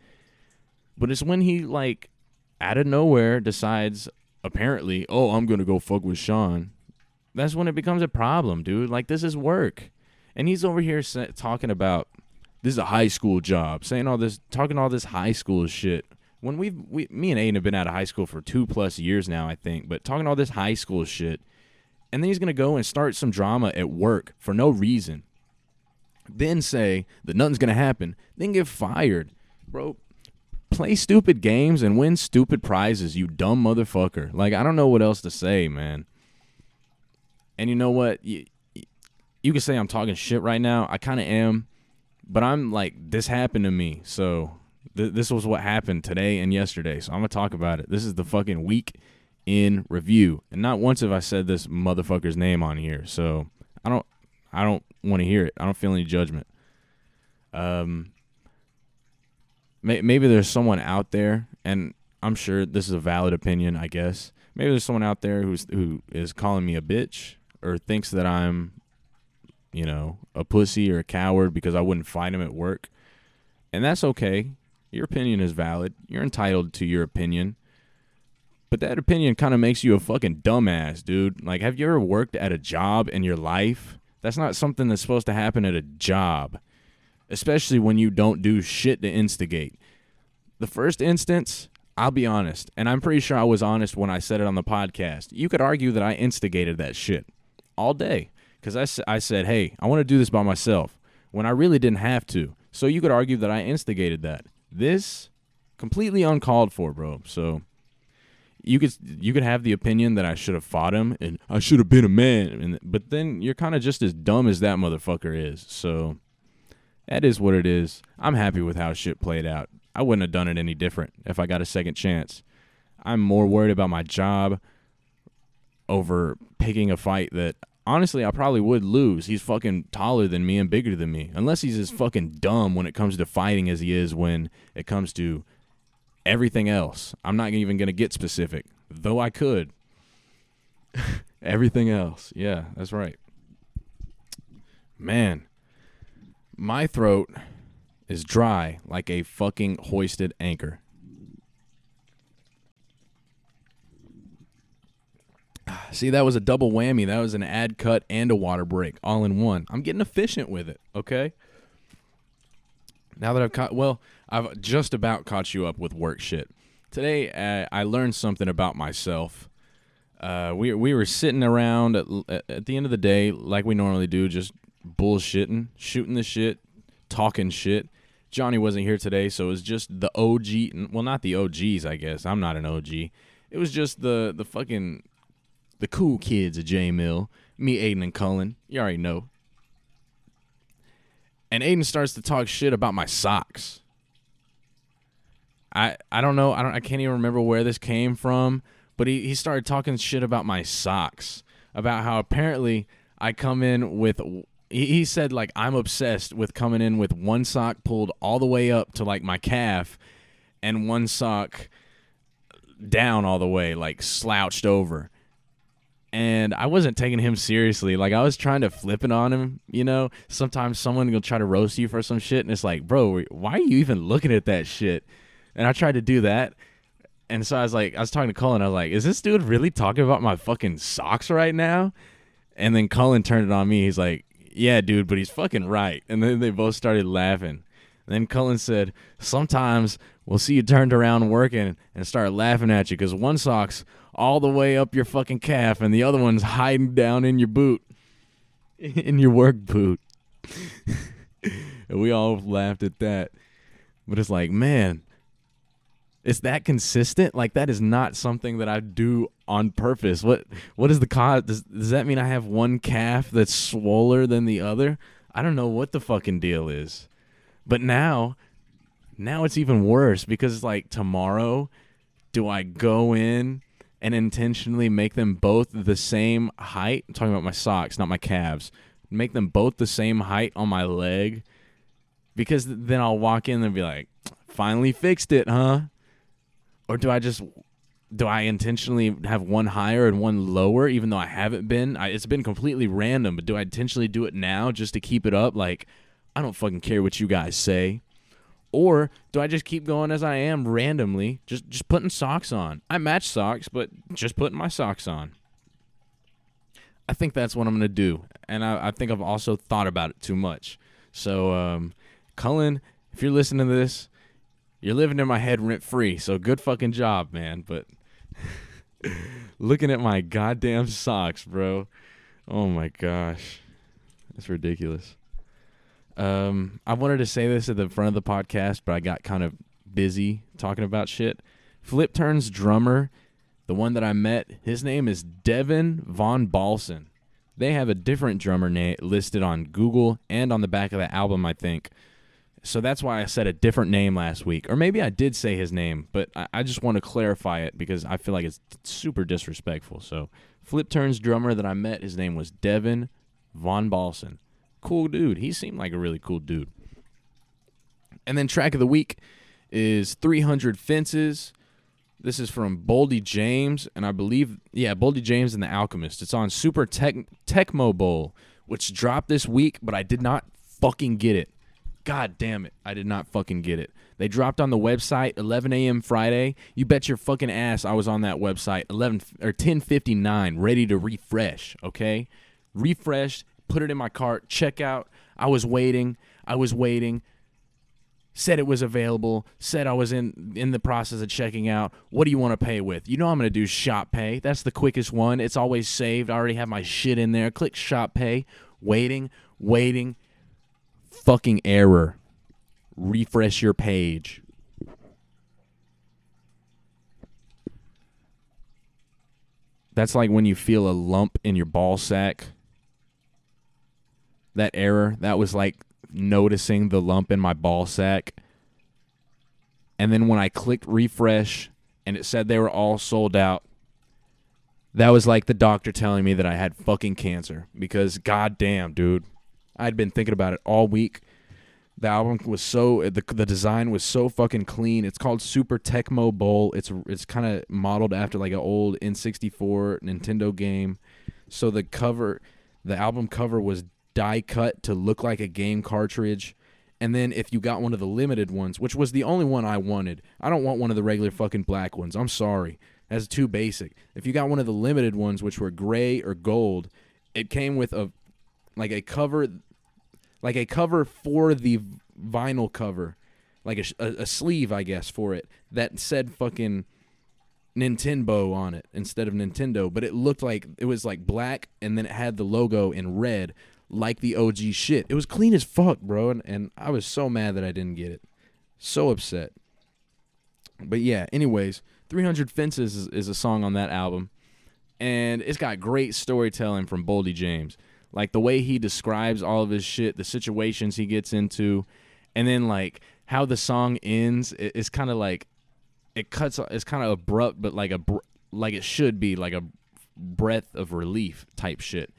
But it's when he, like, out of nowhere decides, apparently, oh, I'm going to go fuck with Sean. That's when it becomes a problem, dude. Like, this is work. And he's over here sa- talking about this is a high school job, saying all this, talking all this high school shit. When we've, we, me and Aiden have been out of high school for two plus years now, I think, but talking all this high school shit. And then he's going to go and start some drama at work for no reason. Then say that nothing's to happen. Then get fired. Bro, play stupid games and win stupid prizes, you dumb motherfucker. Like, I don't know what else to say, man. And you know what? You, you can say I'm talking shit right now. I kind of am. But I'm like, this happened to me. So th- this was what happened today and yesterday. So I'm to talk about it. This is the fucking week in review. And not once have I said this motherfucker's name on here. So I don't I don't want to hear it. I don't feel any judgment. Um maybe there's someone out there and I'm sure this is a valid opinion, I guess. Maybe there's someone out there who's who is calling me a bitch or thinks that I'm you know, a pussy or a coward because I wouldn't fight him at work. And that's okay. Your opinion is valid. You're entitled to your opinion. But that opinion kind of makes you a fucking dumbass, dude. Like, have you ever worked at a job in your life? That's not something that's supposed to happen at a job, especially when you don't do shit to instigate. The first instance, I'll be honest, and I'm pretty sure I was honest when I said it on the podcast. You could argue that I instigated that shit all day because I, I said, hey, I want to do this by myself when I really didn't have to. So you could argue that I instigated that. This completely uncalled for, bro. So you could you could have the opinion that I should have fought him and I should have been a man, and, but then you're kind of just as dumb as that motherfucker is. So that is what it is. I'm happy with how shit played out. I wouldn't have done it any different if I got a second chance. I'm more worried about my job over picking a fight that honestly I probably would lose. He's fucking taller than me and bigger than me. Unless he's as fucking dumb when it comes to fighting as he is when it comes to everything else. I'm not even going to get specific, though I could. [laughs] everything else. Yeah, that's right. Man, my throat is dry like a fucking hoisted anchor. [sighs] See, that was a double whammy. That was an ad cut and a water break all in one. I'm getting efficient with it, okay? Now that I've caught, well, I've just about caught you up with work shit. Today, uh, I learned something about myself. Uh, we we were sitting around at, at the end of the day, like we normally do, just bullshitting, shooting the shit, talking shit. Johnny wasn't here today, so it was just the OG. Well, not the OGs, I guess. I'm not an OG. It was just the the fucking the cool kids of J Mill. Me, Aiden, and Cullen. You already know. And Aiden starts to talk shit about my socks. I I don't know. I don't. I can't even remember where this came from. But he, he started talking shit about my socks. About how apparently I come in with. He, said like I'm obsessed with coming in with one sock pulled all the way up to like my calf, and one sock down all the way, like slouched over and I wasn't taking him seriously. Like I was trying to flip it on him, you know. Sometimes someone will try to roast you for some shit, and it's like, bro, why are you even looking at that shit? And I tried to do that, and so I was like, I was talking to Cullen. I was like, is this dude really talking about my fucking socks right now? And then Cullen turned it on me. He's like, yeah, dude, but he's fucking right. And then they both started laughing. And then Cullen said, sometimes we'll see you turned around working and start laughing at you because one sock's all the way up your fucking calf and the other one's hiding down in your boot, [laughs] in your work boot. [laughs] and we all laughed at that. But it's like, man, It's that consistent. Like that is not something that I do on purpose. What what is the cause? Does, does that mean I have one calf that's swoller than the other? I don't know what the fucking deal is. But now, now it's even worse because it's like tomorrow, do I go in and intentionally make them both the same height? I'm talking about my socks, not my calves. Make them both the same height on my leg because then I'll walk in and be like, finally fixed it, huh? Or do I just do I intentionally have one higher and one lower, even though I haven't been? I, it's been completely random, but do I intentionally do it now just to keep it up? Like, I don't fucking care what you guys say. Or do I just keep going as I am randomly, just just putting socks on? I match socks, but just putting my socks on. I think that's what I'm gonna do, and I, I think I've also thought about it too much. So, um, Cullen, if you're listening to this, you're living in my head rent free. So good fucking job, man. But [laughs] looking at my goddamn socks, bro. Oh my gosh. That's ridiculous. Um, I wanted to say this at the front of the podcast, but I got kind of busy talking about shit. Flipturn's drummer, the one that I met, his name is Devin Von Balson. They have a different drummer name listed on Google and on the back of the album, I think. So that's why I said a different name last week. Or maybe I did say his name, but I, I just want to clarify it because I feel like it's super disrespectful. So, Flipturn's drummer that I met, his name was Devin Von Balson. Cool dude. He seemed like a really cool dude. And then track of the week is 300 Fences. This is from Boldy James, and I believe, yeah, Boldy James and the Alchemist. It's on Super Tech Tecmo Bowl, which dropped this week, but I did not fucking get it. God damn it. I did not fucking get it. They dropped on the website 11 a.m. Friday. You bet your fucking ass I was on that website 11 or 10:59 ready to refresh, okay? Refreshed, put it in my cart, check out. I was waiting. I was waiting. Said it was available, said I was in in the process of checking out. What do you want to pay with? You know I'm going to do shop pay. That's the quickest one. It's always saved. I already have my shit in there. Click shop pay. Waiting, waiting, fucking error. Refresh your page. That's like when you feel a lump in your ball sack. That error, that was like noticing the lump in my ball sack. And then when I clicked refresh and it said they were all sold out, that was like the doctor telling me that I had fucking cancer because goddamn, dude. I'd been thinking about it all week. The album was so the the design was so fucking clean. It's called Super Tecmo Bowl. It's it's kind of modeled after like an old N64 Nintendo game. So the cover, the album cover was die cut to look like a game cartridge. And then if you got one of the limited ones, which was the only one I wanted, I don't want one of the regular fucking black ones. I'm sorry. That's too basic. If you got one of the limited ones, which were gray or gold, it came with a like a cover like a cover for the vinyl cover, like a, a, a sleeve, I guess, for it that said fucking Nintendo on it instead of Nintendo, but it looked like it was like black and then it had the logo in red, like the OG shit. It was clean as fuck, bro, and, and I was so mad that I didn't get it. So upset. But yeah, anyways, 300 Fences is, is a song on that album, and it's got great storytelling from Boldy James like the way he describes all of his shit, the situations he gets into, and then like how the song ends. It's kind of like it cuts. It's kind of abrupt, but like a like it should be like a breath of relief type shit.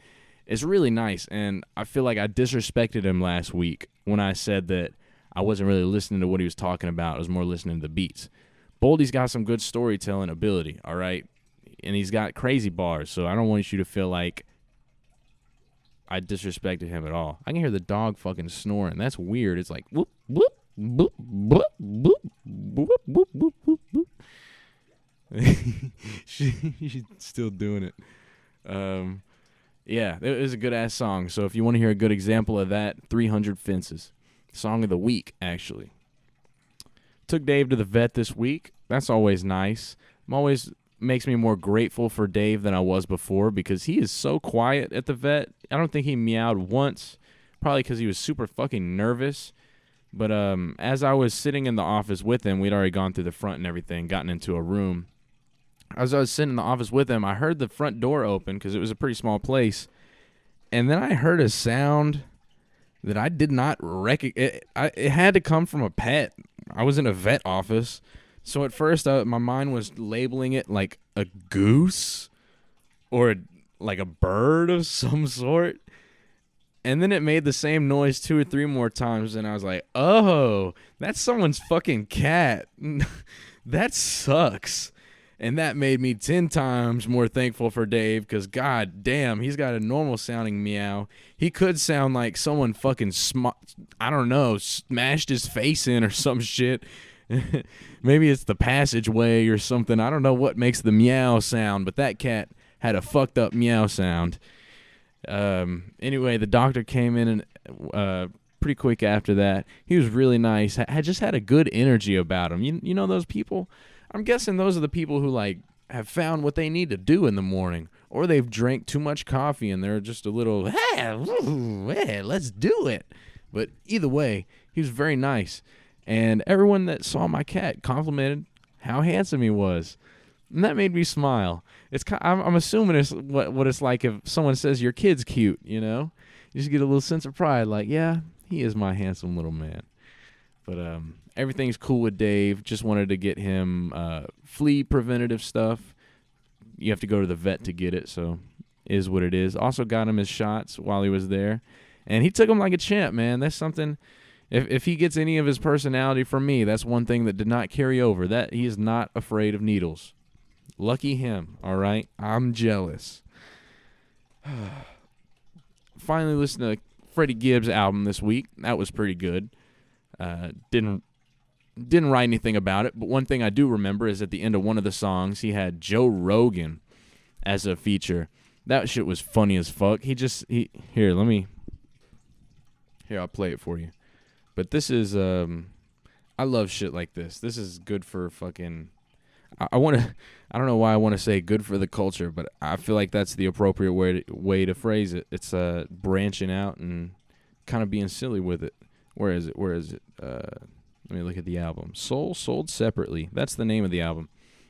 It's really nice, and I feel like I disrespected him last week when I said that I wasn't really listening to what he was talking about. I was more listening to the beats. Boldy's got some good storytelling ability, all right, and he's got crazy bars. So I don't want you to feel like I disrespected him at all. I can hear the dog fucking snoring. That's weird. It's like whoop whoop whoop whoop whoop whoop whoop whoop whoop whoop. She's still doing it. Um, yeah, it was a good ass song. So if you want to hear a good example of that, 300 Fences, song of the week actually. Took Dave to the vet this week. That's always nice. I'm always makes me more grateful for Dave than I was before because he is so quiet at the vet. I don't think he meowed once, probably because he was super fucking nervous. But um, as I was sitting in the office with him, we'd already gone through the front and everything, gotten into a room. As I was sitting in the office with him, I heard the front door open because it was a pretty small place, and then I heard a sound that I did not recognize. It, it had to come from a pet. I was in a vet office, so at first uh, my mind was labeling it like a goose or a, like a bird of [laughs] some sort. And then it made the same noise two or three more times, and I was like, "Oh, that's someone's fucking cat. [laughs] that sucks." And that made me 10 times more thankful for Dave because, god damn, he's got a normal sounding meow. He could sound like someone fucking, sm- I don't know, smashed his face in or [laughs] some shit. [laughs] Maybe it's the passageway or something. I don't know what makes the meow sound, but that cat had a fucked up meow sound. Um, anyway, the doctor came in and uh, pretty quick after that. He was really nice. Had just had a good energy about him. You you know those people. I'm guessing those are the people who like have found what they need to do in the morning, or they've drank too much coffee and they're just a little hey, ooh, [laughs] hey let's do it. But either way, he was very nice, and everyone that saw my cat complimented how handsome he was and that made me smile. It's I'm, I'm assuming it's what what it's like if someone says your kid's cute. You know, you just get a little sense of pride. Like, yeah, he is my handsome little man. But um, everything's cool with Dave. Just wanted to get him uh, flea preventative stuff. You have to go to the vet to get it, so is what it is. Also got him his shots while he was there, and he took them like a champ, man. That's something. If if he gets any of his personality from me, that's one thing that did not carry over. That he is not afraid of needles. Lucky him, all right? I'm jealous. [sighs] Finally listened to Freddie Gibbs' album this week. That was pretty good. Uh, didn't didn't write anything about it, but one thing I do remember is at the end of one of the songs, he had Joe Rogan as a feature. That shit was funny as fuck. He just he here, let me here, I'll play it for you. But this is um I love shit like this. This is good for fucking I, I want to. [laughs] I don't know why I want to say good for the culture, but I feel like that's the appropriate way to, way to phrase it. It's uh branching out and kind of being silly with it. Where is it? Where is it? Uh, let me look at the album. Soul sold separately. That's the name of the album.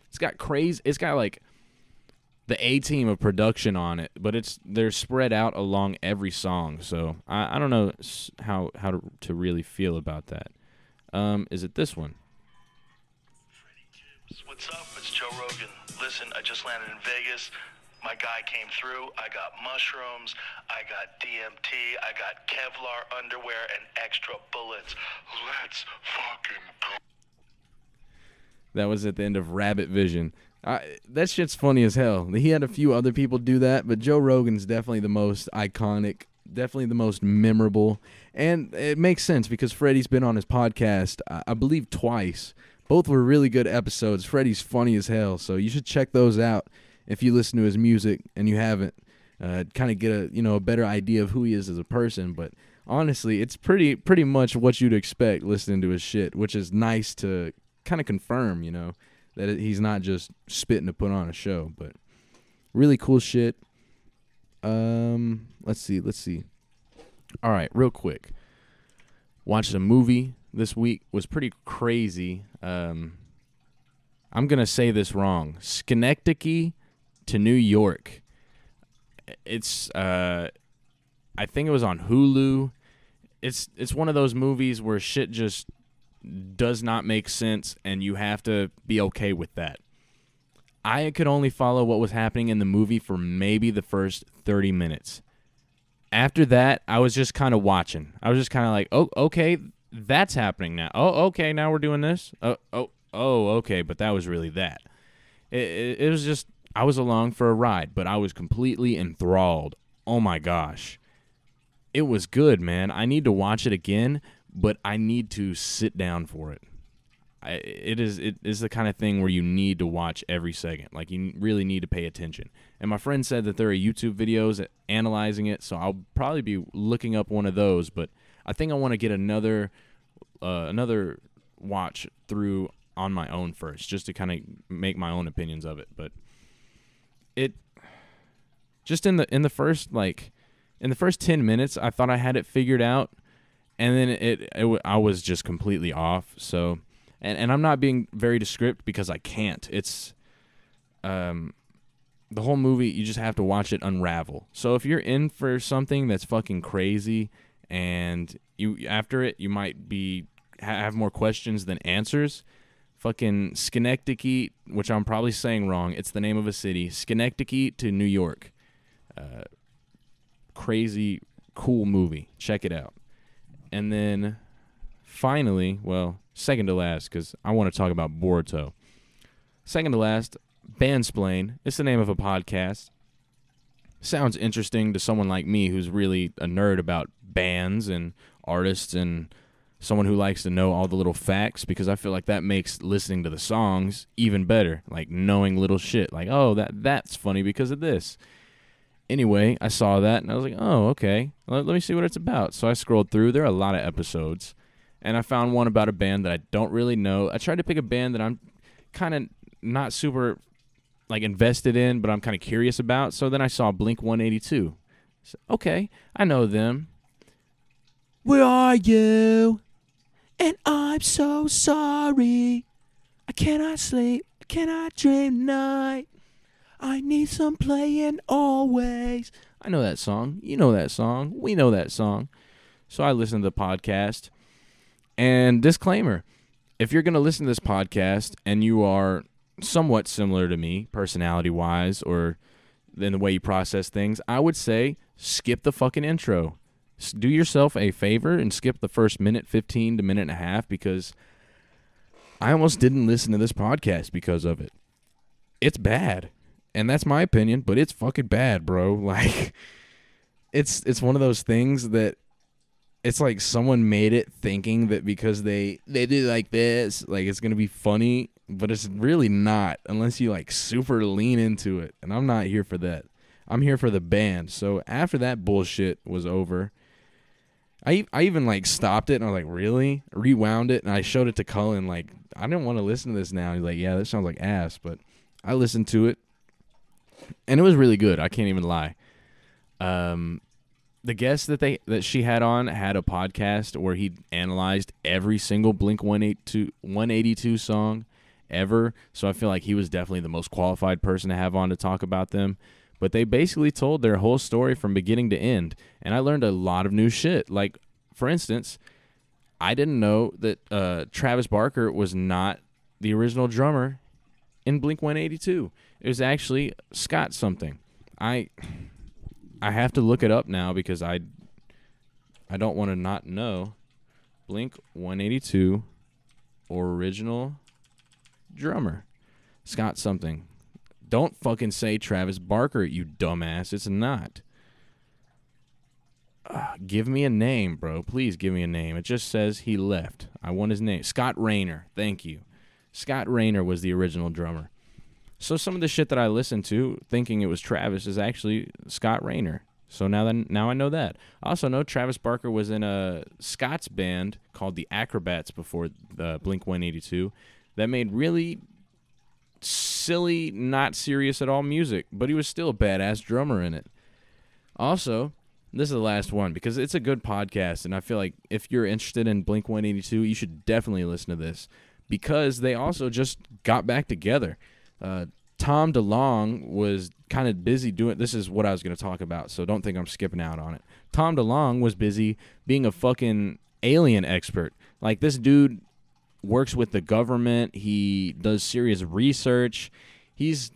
It's got crazy. It's got like the A team of production on it, but it's they're spread out along every song. So I, I don't know how how to, to really feel about that. Um, is it this one? What's up? It's Joe Rogan. Listen, I just landed in Vegas. My guy came through. I got mushrooms. I got DMT. I got Kevlar underwear and extra bullets. Let's fucking go. That was at the end of Rabbit Vision. I, that shit's funny as hell. He had a few other people do that, but Joe Rogan's definitely the most iconic, definitely the most memorable. And it makes sense because Freddie's been on his podcast, I, I believe, twice. Both were really good episodes. Freddie's funny as hell, so you should check those out if you listen to his music and you haven't. Uh, kind of get a you know a better idea of who he is as a person. But honestly, it's pretty pretty much what you'd expect listening to his shit, which is nice to kind of confirm, you know, that he's not just spitting to put on a show. But really cool shit. Um, let's see, let's see. All right, real quick. Watched a movie this week was pretty crazy. Um, I'm gonna say this wrong. Schenectady to New York. It's uh, I think it was on Hulu. It's it's one of those movies where shit just does not make sense, and you have to be okay with that. I could only follow what was happening in the movie for maybe the first 30 minutes. After that, I was just kind of watching. I was just kind of like, "Oh, okay, that's happening now. Oh, okay, now we're doing this. Oh, oh, oh, okay, but that was really that. It, it, it was just I was along for a ride, but I was completely enthralled. Oh my gosh, it was good, man. I need to watch it again, but I need to sit down for it. I, it is it is the kind of thing where you need to watch every second. Like you really need to pay attention. And my friend said that there are YouTube videos analyzing it, so I'll probably be looking up one of those. But I think I want to get another uh, another watch through on my own first, just to kind of make my own opinions of it. But it just in the in the first like in the first ten minutes, I thought I had it figured out, and then it, it I was just completely off. So, and and I'm not being very descriptive because I can't. It's um the whole movie you just have to watch it unravel. So if you're in for something that's fucking crazy and you after it you might be have more questions than answers. Fucking Schenectady, which I'm probably saying wrong. It's the name of a city. Schenectady to New York. Uh, crazy cool movie. Check it out. And then finally, well, second to last, because I want to talk about Boruto. Second to last, Bandsplain. It's the name of a podcast. Sounds interesting to someone like me who's really a nerd about bands and artists and someone who likes to know all the little facts because I feel like that makes listening to the songs even better. Like knowing little shit. Like, oh, that that's funny because of this. Anyway, I saw that and I was like, oh, okay. Let, let me see what it's about. So I scrolled through. There are a lot of episodes. And I found one about a band that I don't really know. I tried to pick a band that I'm kind of not super like invested in, but I'm kind of curious about. So then I saw Blink 182. So, okay, I know them. Where are you? And I'm so sorry. I cannot sleep. I cannot dream tonight. I need some playing always. I know that song. You know that song. We know that song. So I listened to the podcast. And disclaimer if you're going to listen to this podcast and you are somewhat similar to me, personality wise, or in the way you process things, I would say skip the fucking intro. Do yourself a favor and skip the first minute, 15 to minute and a half because I almost didn't listen to this podcast because of it. It's bad. And that's my opinion, but it's fucking bad, bro. [laughs] Like it's it's one of those things that it's like someone made it thinking that because they they do like this, like it's gonna be funny, but it's really not unless you like super lean into it. And I'm not here for that. I'm here for the band. So after that bullshit was over, I I even like stopped it and I was like, really? Rewound it and I showed it to Cullen. Like I didn't want to listen to this now. He's like, yeah, that sounds like ass, but I listened to it and it was really good. I can't even lie. Um, the guest that they that she had on had a podcast where he analyzed every single Blink 182 182 song ever. So I feel like he was definitely the most qualified person to have on to talk about them. But they basically told their whole story from beginning to end, and I learned a lot of new shit. Like for instance, I didn't know that uh, Travis Barker was not the original drummer in Blink 182. It was actually Scott something. I I have to look it up now because I I don't want to not know. Blink 182 original drummer Scott something. Don't fucking say Travis Barker, you dumbass. It's not. Uh, give me a name, bro. Please give me a name. It just says he left. I want his name. Scott Raynor. Thank you. Scott Raynor was the original drummer. So some of the shit that I listened to, thinking it was Travis, is actually Scott Raynor. So now then, now I know that. I also know Travis Barker was in a Scott's band called the Aquabats before the Blink 182 that made really silly, not serious at all music, but he was still a badass drummer in it. Also, this is the last one because it's a good podcast, and I feel like if you're interested in Blink 182, you should definitely listen to this because they also just got back together. Uh, Tom DeLonge was kind of busy doing. This is what I was going to talk about, so don't think I'm skipping out on it. Tom DeLonge was busy being a fucking alien expert. Like this dude works with the government. He does serious research. He's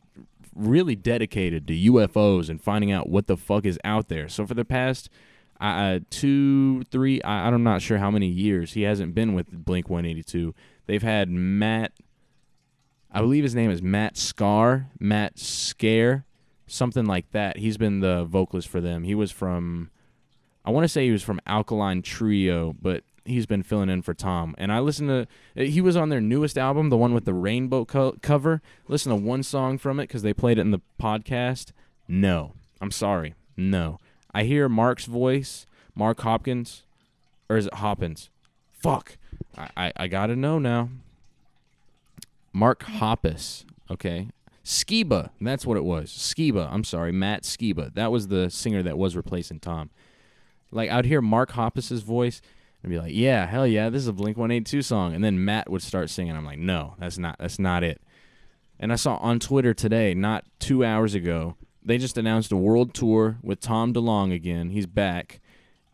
really dedicated to UFOs and finding out what the fuck is out there. So for the past uh, two, three, I, I'm not sure how many years he hasn't been with Blink 182. They've had Matt, I believe his name is Matt Scar, Matt Scare, something like that. He's been the vocalist for them. He was from, I want to say he was from Alkaline Trio, but he's been filling in for Tom. And I listened to, uh, he was on their newest album, the one with the rainbow co- cover. Listen to one song from it because they played it in the podcast. No, I'm sorry. No. I hear Mark's voice, Mark Hopkins, or is it Hoppins? Fuck. I, I, I gotta know now. Mark Hoppus. Okay. Skiba. That's what it was. Skiba. I'm sorry. Matt Skiba. That was the singer that was replacing Tom. Like, I'd hear Mark Hoppus's voice. and be like, "Yeah, hell yeah, this is a Blink 182 song." And then Matt would start singing. I'm like, "No, that's not that's not it." And I saw on Twitter today, not 2 hours ago, they just announced a world tour with Tom DeLonge again. He's back.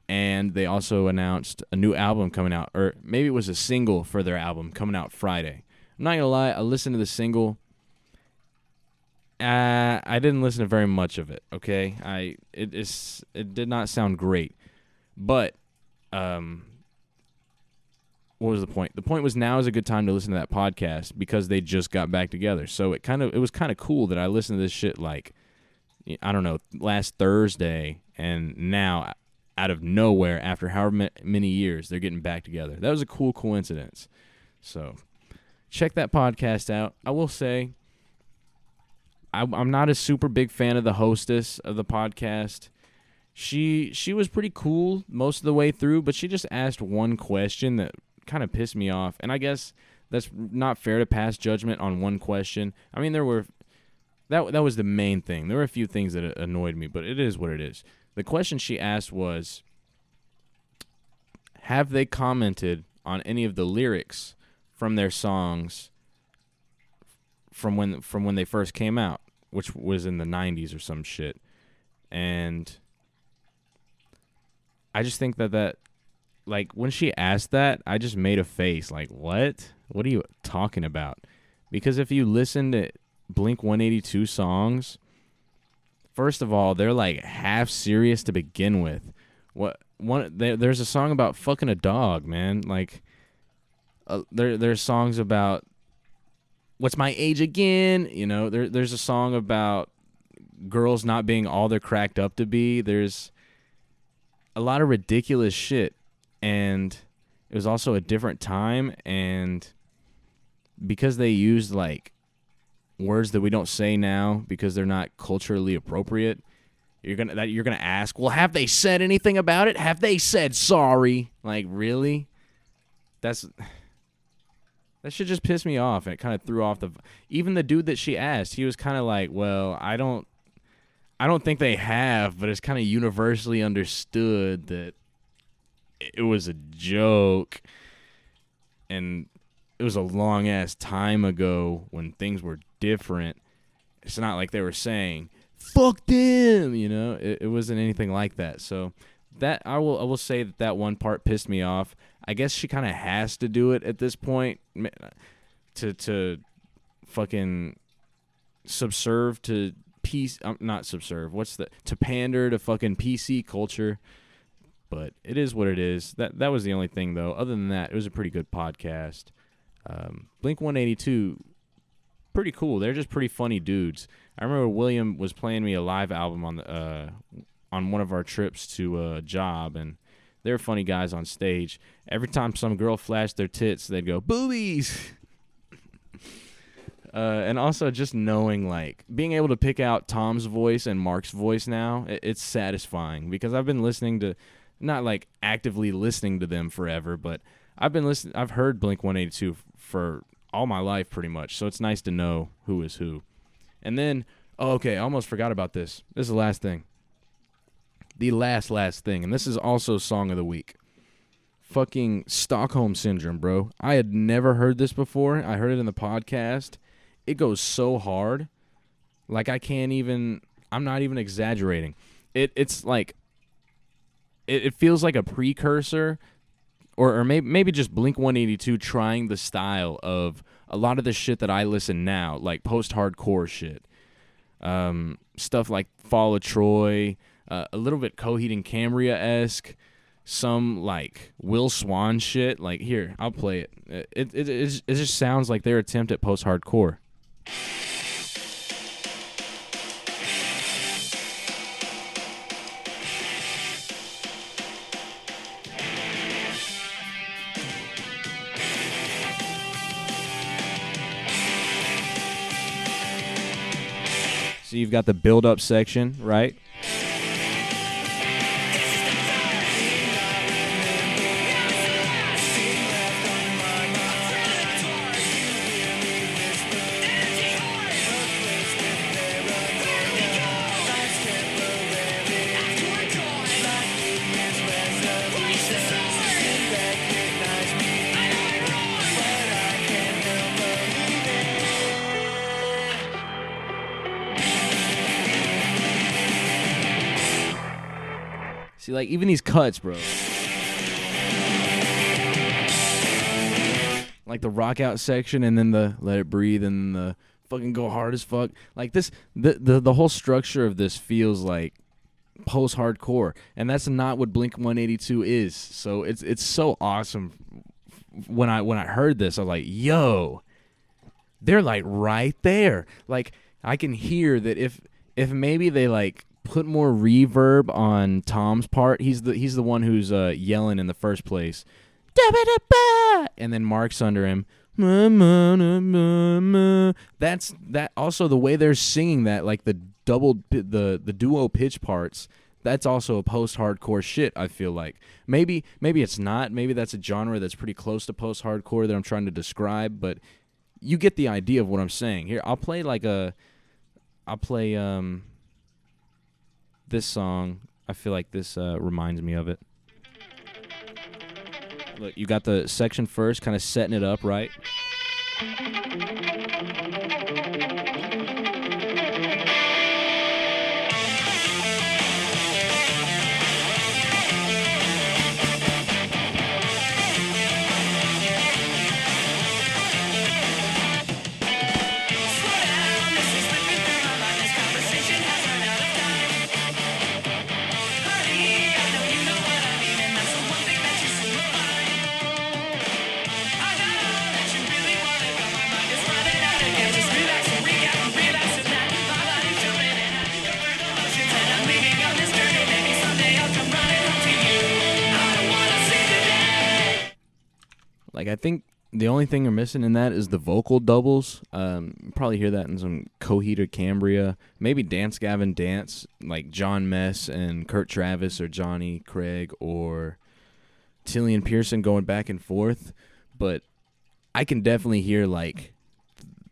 And they also announced a new album coming out or maybe it was a single for their album coming out Friday. I'm not to lie, I listened to the single uh, I didn't listen to very much of it. Okay, I it is it did not sound great, but um, what was the point? The point was now is a good time to listen to that podcast because they just got back together. So it kind of it was kind of cool that I listened to this shit like I don't know last Thursday, and now out of nowhere after however many years they're getting back together. That was a cool coincidence. So check that podcast out. I will say I, I'm not a super big fan of the hostess of the podcast. She she was pretty cool most of the way through, but she just asked one question that kind of pissed me off. And I guess that's not fair to pass judgment on one question. I mean, there were that that was the main thing. There were a few things that annoyed me, but it is what it is. The question she asked was have they commented on any of the lyrics from their songs from when from when they first came out, which was in the 90s or some shit. And I just think that that like when she asked that, I just made a face like, "What? What are you talking about?" Because if you listen to Blink 182 songs, first of all, they're like half serious to begin with. What one there, there's a song about fucking a dog, man. Like uh, there there's songs about what's my age again? You know, there there's a song about girls not being all they're cracked up to be. There's a lot of ridiculous shit and it was also a different time and because they used like words that we don't say now because they're not culturally appropriate you're gonna that you're gonna ask well have they said anything about it have they said sorry like really that's that should just piss me off and it kind of threw off the even the dude that she asked he was kind of like well i don't i don't think they have but it's kind of universally understood that it was a joke and it was a long ass time ago when things were different. It's not like they were saying fuck them you know? It, it wasn't anything like that. So that i will i will say that that one part pissed me off I guess she kind of has to do it at this point to to fucking subserve to peace. Um, not subserve. What's the to pander to fucking PC culture. But it is what it is. That that was the only thing though. Other than that, it was a pretty good podcast. Um, Blink 182, pretty cool. They're just pretty funny dudes. I remember William was playing me a live album on the uh, on one of our trips to a job, and they're funny guys on stage. Every time some girl flashed their tits, they'd go boobies. [laughs] uh, and also just knowing like being able to pick out Tom's voice and Mark's voice now, it, it's satisfying because I've been listening to, not like actively listening to them forever, but I've been listening. I've heard Blink 182 for all my life pretty much, so it's nice to know who is who. And then, oh, okay, I almost forgot about this. This is the last thing the last last thing, and this is also song of the week. Fucking Stockholm syndrome, bro. I had never heard this before. I heard it in the podcast. It goes so hard. Like I can't even I'm not even exaggerating. It it's like it, it feels like a precursor or, or maybe maybe just Blink 182 trying the style of a lot of the shit that I listen now, like post hardcore shit. Um, stuff like Fall of Troy, uh, a little bit Coheed and Cambria esque, some like Will Swan shit. Like here, I'll play it. It it, it, it just sounds like their attempt at post hardcore. So you've got the build up section, right? Like even these cuts, bro. Like the rock out section, and then the let it breathe, and the fucking go hard as fuck. Like this, the the the whole structure of this feels like post hardcore, and that's not what Blink One Eighty Two is. So it's it's so awesome. When I when I heard this, I was like, yo, they're like right there. Like I can hear that if if maybe they like put more reverb on Tom's part, he's the he's the one who's uh, yelling in the first place. And then Mark's under him. That's that. Also, the way they're singing that, like the double, the the duo pitch parts. That's also a post-hardcore shit. I feel like maybe maybe it's not. Maybe that's a genre that's pretty close to post-hardcore that I'm trying to describe. But you get the idea of what I'm saying. Here, I'll play like a. I'll play um. This song. I feel like this uh, reminds me of it. Look, you got the section first, kind of setting it up, right? Like I think the only thing you're missing in that is the vocal doubles. Um, probably hear that in some Coheed Cambria, maybe Dance Gavin Dance, like Jon Mess and Kurt Travis or Johnny Craig or Tilian Pearson going back and forth. But I can definitely hear like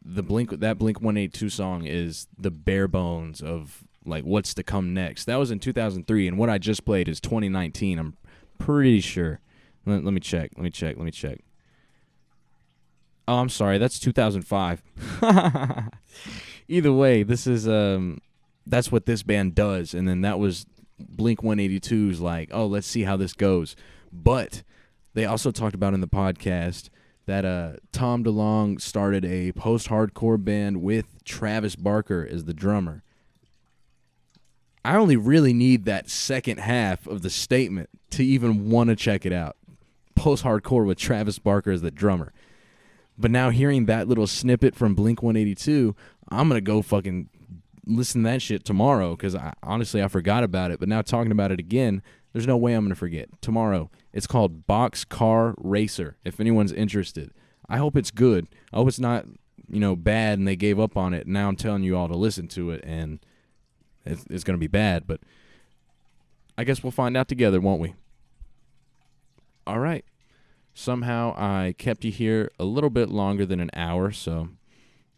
the Blink that Blink 182 song is the bare bones of like what's to come next. That was in 2003, and what I just played is 2019. I'm pretty sure. Let, let me check. Let me check. Let me check. Oh, I'm sorry. That's 2005. [laughs] Either way, this is um that's what this band does and then that was Blink 182's like, "Oh, let's see how this goes." But they also talked about in the podcast that uh Tom DeLonge started a post-hardcore band with Travis Barker as the drummer. I only really need that second half of the statement to even want to check it out. Post hardcore with Travis Barker as the drummer. But now hearing that little snippet from Blink 182, I'm to go fucking listen to that shit tomorrow because I, honestly, I forgot about it. But now talking about it again, there's no way I'm to forget. Tomorrow, it's called Boxcar Racer, if anyone's interested. I hope it's good. I hope it's not, you know, bad and they gave up on it. Now I'm telling you all to listen to it and it's, it's to be bad, but I guess we'll find out together, won't we? All right. Somehow I kept you here a little bit longer than an hour, so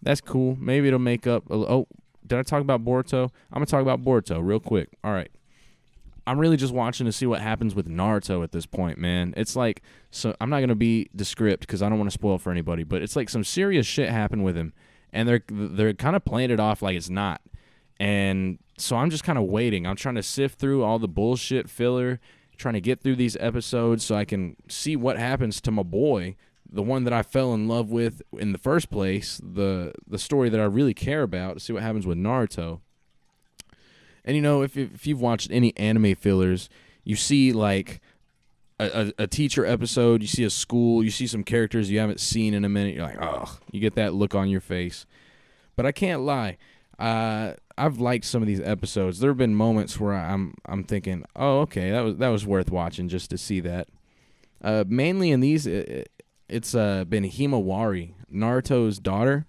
that's cool. Maybe it'll make up. A, oh, did I talk about Boruto? I'm gonna talk about Boruto real quick. All right. I'm really just watching to see what happens with Naruto at this point, man. It's like so I'm not gonna be descript because I don't want to spoil for anybody, but it's like some serious shit happened with him, and they're they're kind of playing it off like it's not, and so I'm just kind of waiting. I'm trying to sift through all the bullshit filler, trying to get through these episodes so I can see what happens to my boy, the one that I fell in love with in the first place, the the story that I really care about. To see what happens with Naruto. And you know, if if you've watched any anime fillers, you see like a, a, a teacher episode, you see a school, you see some characters you haven't seen in a minute. You're like, oh, you get that look on your face. But I can't lie, uh, I've liked some of these episodes. There have been moments where I'm I'm thinking, oh, okay, that was that was worth watching just to see that. Uh, mainly in these, it, it's uh, been Himawari, Naruto's daughter.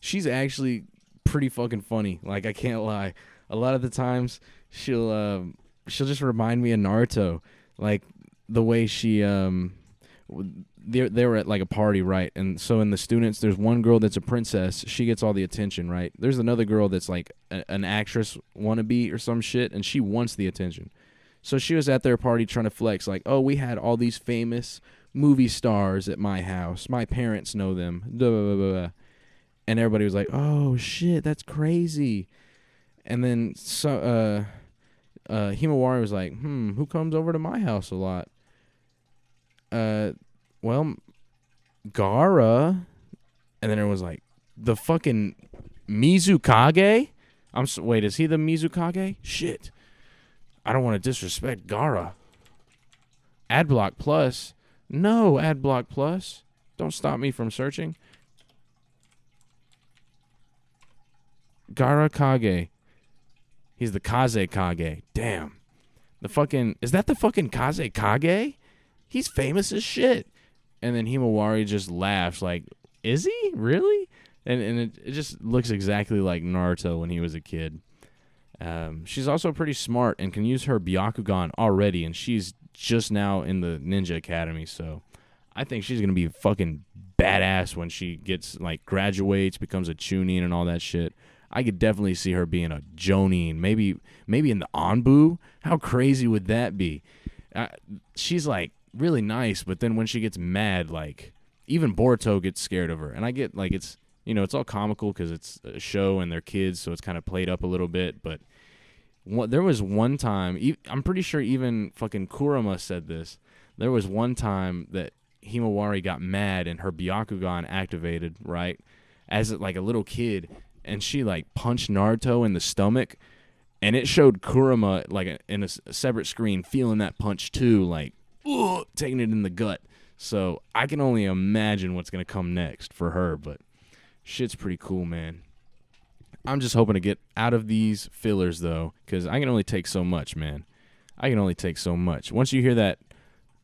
She's actually pretty fucking funny. Like I can't lie. A lot of the times she'll uh, she'll just remind me of Naruto, like the way she um they they were at like a party, right? And so in the students, there's one girl that's a princess. She gets all the attention, right? There's another girl that's like a, an actress wannabe or some shit, and she wants the attention. So she was at their party trying to flex, like, oh, we had all these famous movie stars at my house. My parents know them. Duh, duh, duh. And everybody was like, oh shit, that's crazy. And then so uh uh, Himawari was like, "Hmm, who comes over to my house a lot?" Uh, well, Gaara, and then it was like the fucking Mizukage. I'm s wait, is he the Mizukage? Shit, I don't want to disrespect Gaara. Adblock Plus, no Adblock Plus. Don't stop me from searching. Gaara Kage. He's the Kazekage. Damn. The fucking is that the fucking Kazekage? He's famous as shit. And then Himawari just laughs like, "Is he really?" And and it, it just looks exactly like Naruto when he was a kid. Um, she's also pretty smart and can use her Byakugan already, and she's just now in the Ninja Academy. So I think she's gonna be fucking badass when she gets like graduates, becomes a Chunin and all that shit. I could definitely see her being a Jonin, maybe maybe in the Anbu. How crazy would that be? Uh, she's like really nice, but then when she gets mad, like even Boruto gets scared of her. And I get like it's you know it's all comical because it's a show and they're kids, so it's kind of played up a little bit. But there was one time e- I'm pretty sure even fucking Kurama said this. There was one time that Himawari got mad and her Byakugan activated right as like a little kid and she like punched Naruto in the stomach, and it showed Kurama like in a separate screen feeling that punch too, like taking it in the gut. So I can only imagine what's gonna come next for her, but shit's pretty cool, man. I'm just hoping to get out of these fillers though, because I can only take so much, man. I can only take so much. Once you hear that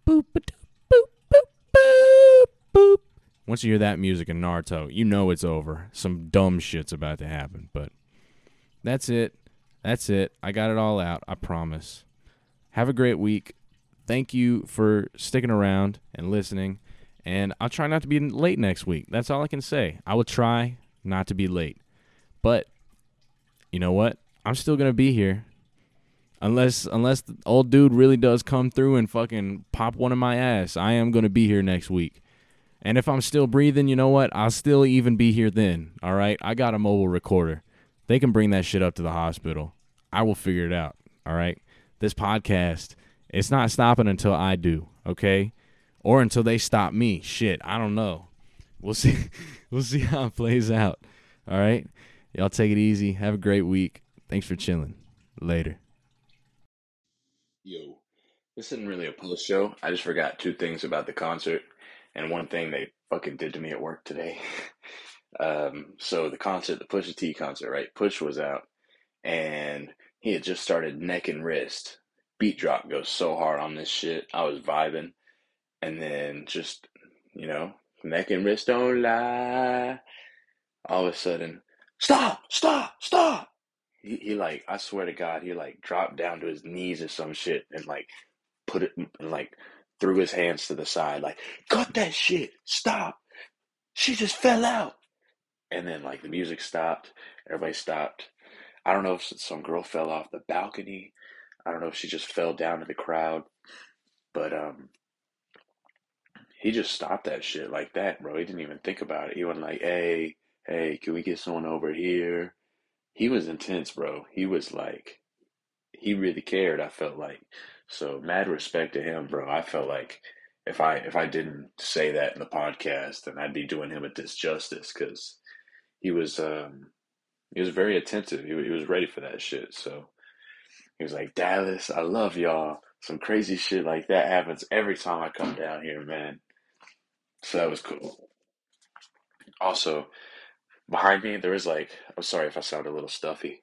boop boop boop boop boop once you hear that music in Naruto, you know it's over. Some dumb shit's about to happen. But that's it. That's it. I got it all out. I promise. Have a great week. Thank you for sticking around and listening. And I'll try not to be late next week. That's all I can say. I will try not to be late. But you know what? I'm still gonna be here. Unless unless the old dude really does come through and fucking pop one in my ass, I am gonna be here next week. And if I'm still breathing, you know what? I'll still even be here then. All right. I got a mobile recorder. They can bring that shit up to the hospital. I will figure it out. All right. This podcast, it's not stopping until I do. Okay. Or until they stop me. Shit. I don't know. We'll [laughs] see. we'll see how it plays out. All right. Y'all take it easy. Have a great week. Thanks for chilling. Later. Yo, this isn't really a post show. I just forgot two things about the concert, and one thing they fucking did to me at work today. [laughs] um, so the concert, the Pusha T concert, right? Push was out, and he had just started neck and wrist. Beat drop goes so hard on this shit. I was vibing, and then just you know, neck and wrist don't lie. All of a sudden, stop, stop, stop. He, he like, I swear to God, he like dropped down to his knees or some shit and like put it and like threw his hands to the side, like, cut that shit, stop. She just fell out. And then like the music stopped, everybody stopped. I don't know if some girl fell off the balcony. I don't know if she just fell down to the crowd, but um, he just stopped that shit like that, bro. He didn't even think about it. He wasn't like, hey, hey, can we get someone over here? He was intense, bro. He was like, he really cared. I felt like, so mad respect to him, bro. I felt like if I if I didn't say that in the podcast, then I'd be doing him a disjustice because he was um he was very attentive. He, he was ready for that shit. So he was like, Dallas, I love y'all. Some crazy shit like that happens every time I come down here, man. So that was cool. Also, behind me there was like I'm sorry if I sound a little stuffy.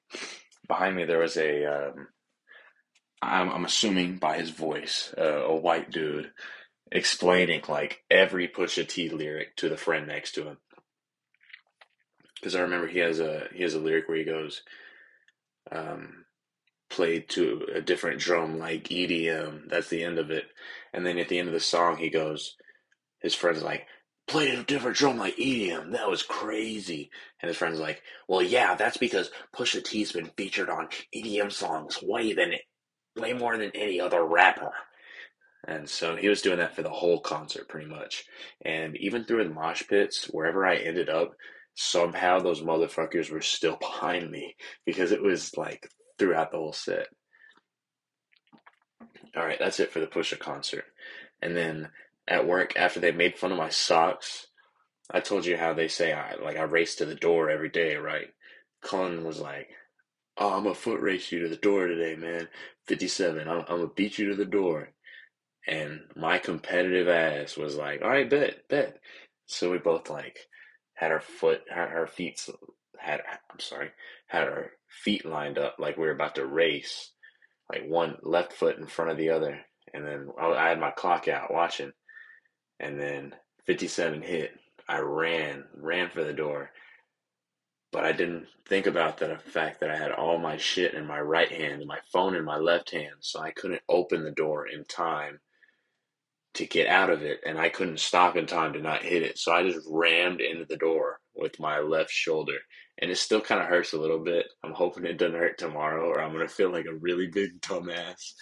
Behind me there was a um I'm I'm assuming by his voice, uh, a white dude explaining like every Pusha T lyric to the friend next to him. Because I remember he has a he has a lyric where he goes, um, played to a different drum like EDM. That's the end of it. And then at the end of the song, he goes, his friend's like, played a different drum like EDM. That was crazy. And his friend's like, well, yeah, that's because Pusha T's been featured on EDM songs way than way more than any other rapper. And so he was doing that for the whole concert pretty much. And even through the mosh pits, wherever I ended up, somehow those motherfuckers were still [laughs] behind me because it was like throughout the whole set. All right, that's it for the Pusha concert. And then at work, after they made fun of my socks, I told you how they say I like I race to the door every day, right? Cullen was like, "Oh, I'm gonna foot race you to the door today, man. 57. I'm, I'm gonna beat you to the door." And my competitive ass was like, "All right, bet, bet." So we both like had our foot, had our feet, had I'm sorry, had our feet lined up like we were about to race, like one left foot in front of the other, and then I, had my clock out watching, and then 57 hit. I ran, ran for the door, but I didn't think about the fact that I had all my shit in my right hand and my phone in my left hand, so I couldn't open the door in time to get out of it, and I couldn't stop in time to not hit it. So I just rammed into the door with my left shoulder, and it still kind of hurts a little bit. I'm hoping it doesn't hurt tomorrow, or I'm gonna feel like a really big dumbass.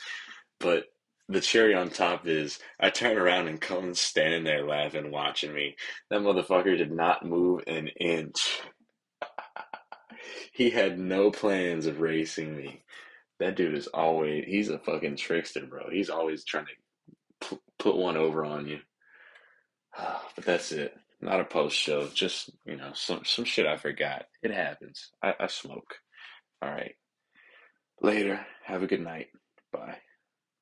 But the cherry on top is I turn around and Cullen's standing there laughing, watching me. That motherfucker did not move an inch. he had no plans of racing me. That dude is always, he's a fucking trickster, bro. He's always trying to put one over on you. [sighs] But that's it. Not a post show. Just, you know, some, some shit I forgot. It happens. I, I smoke. All right. Later. Have a good night.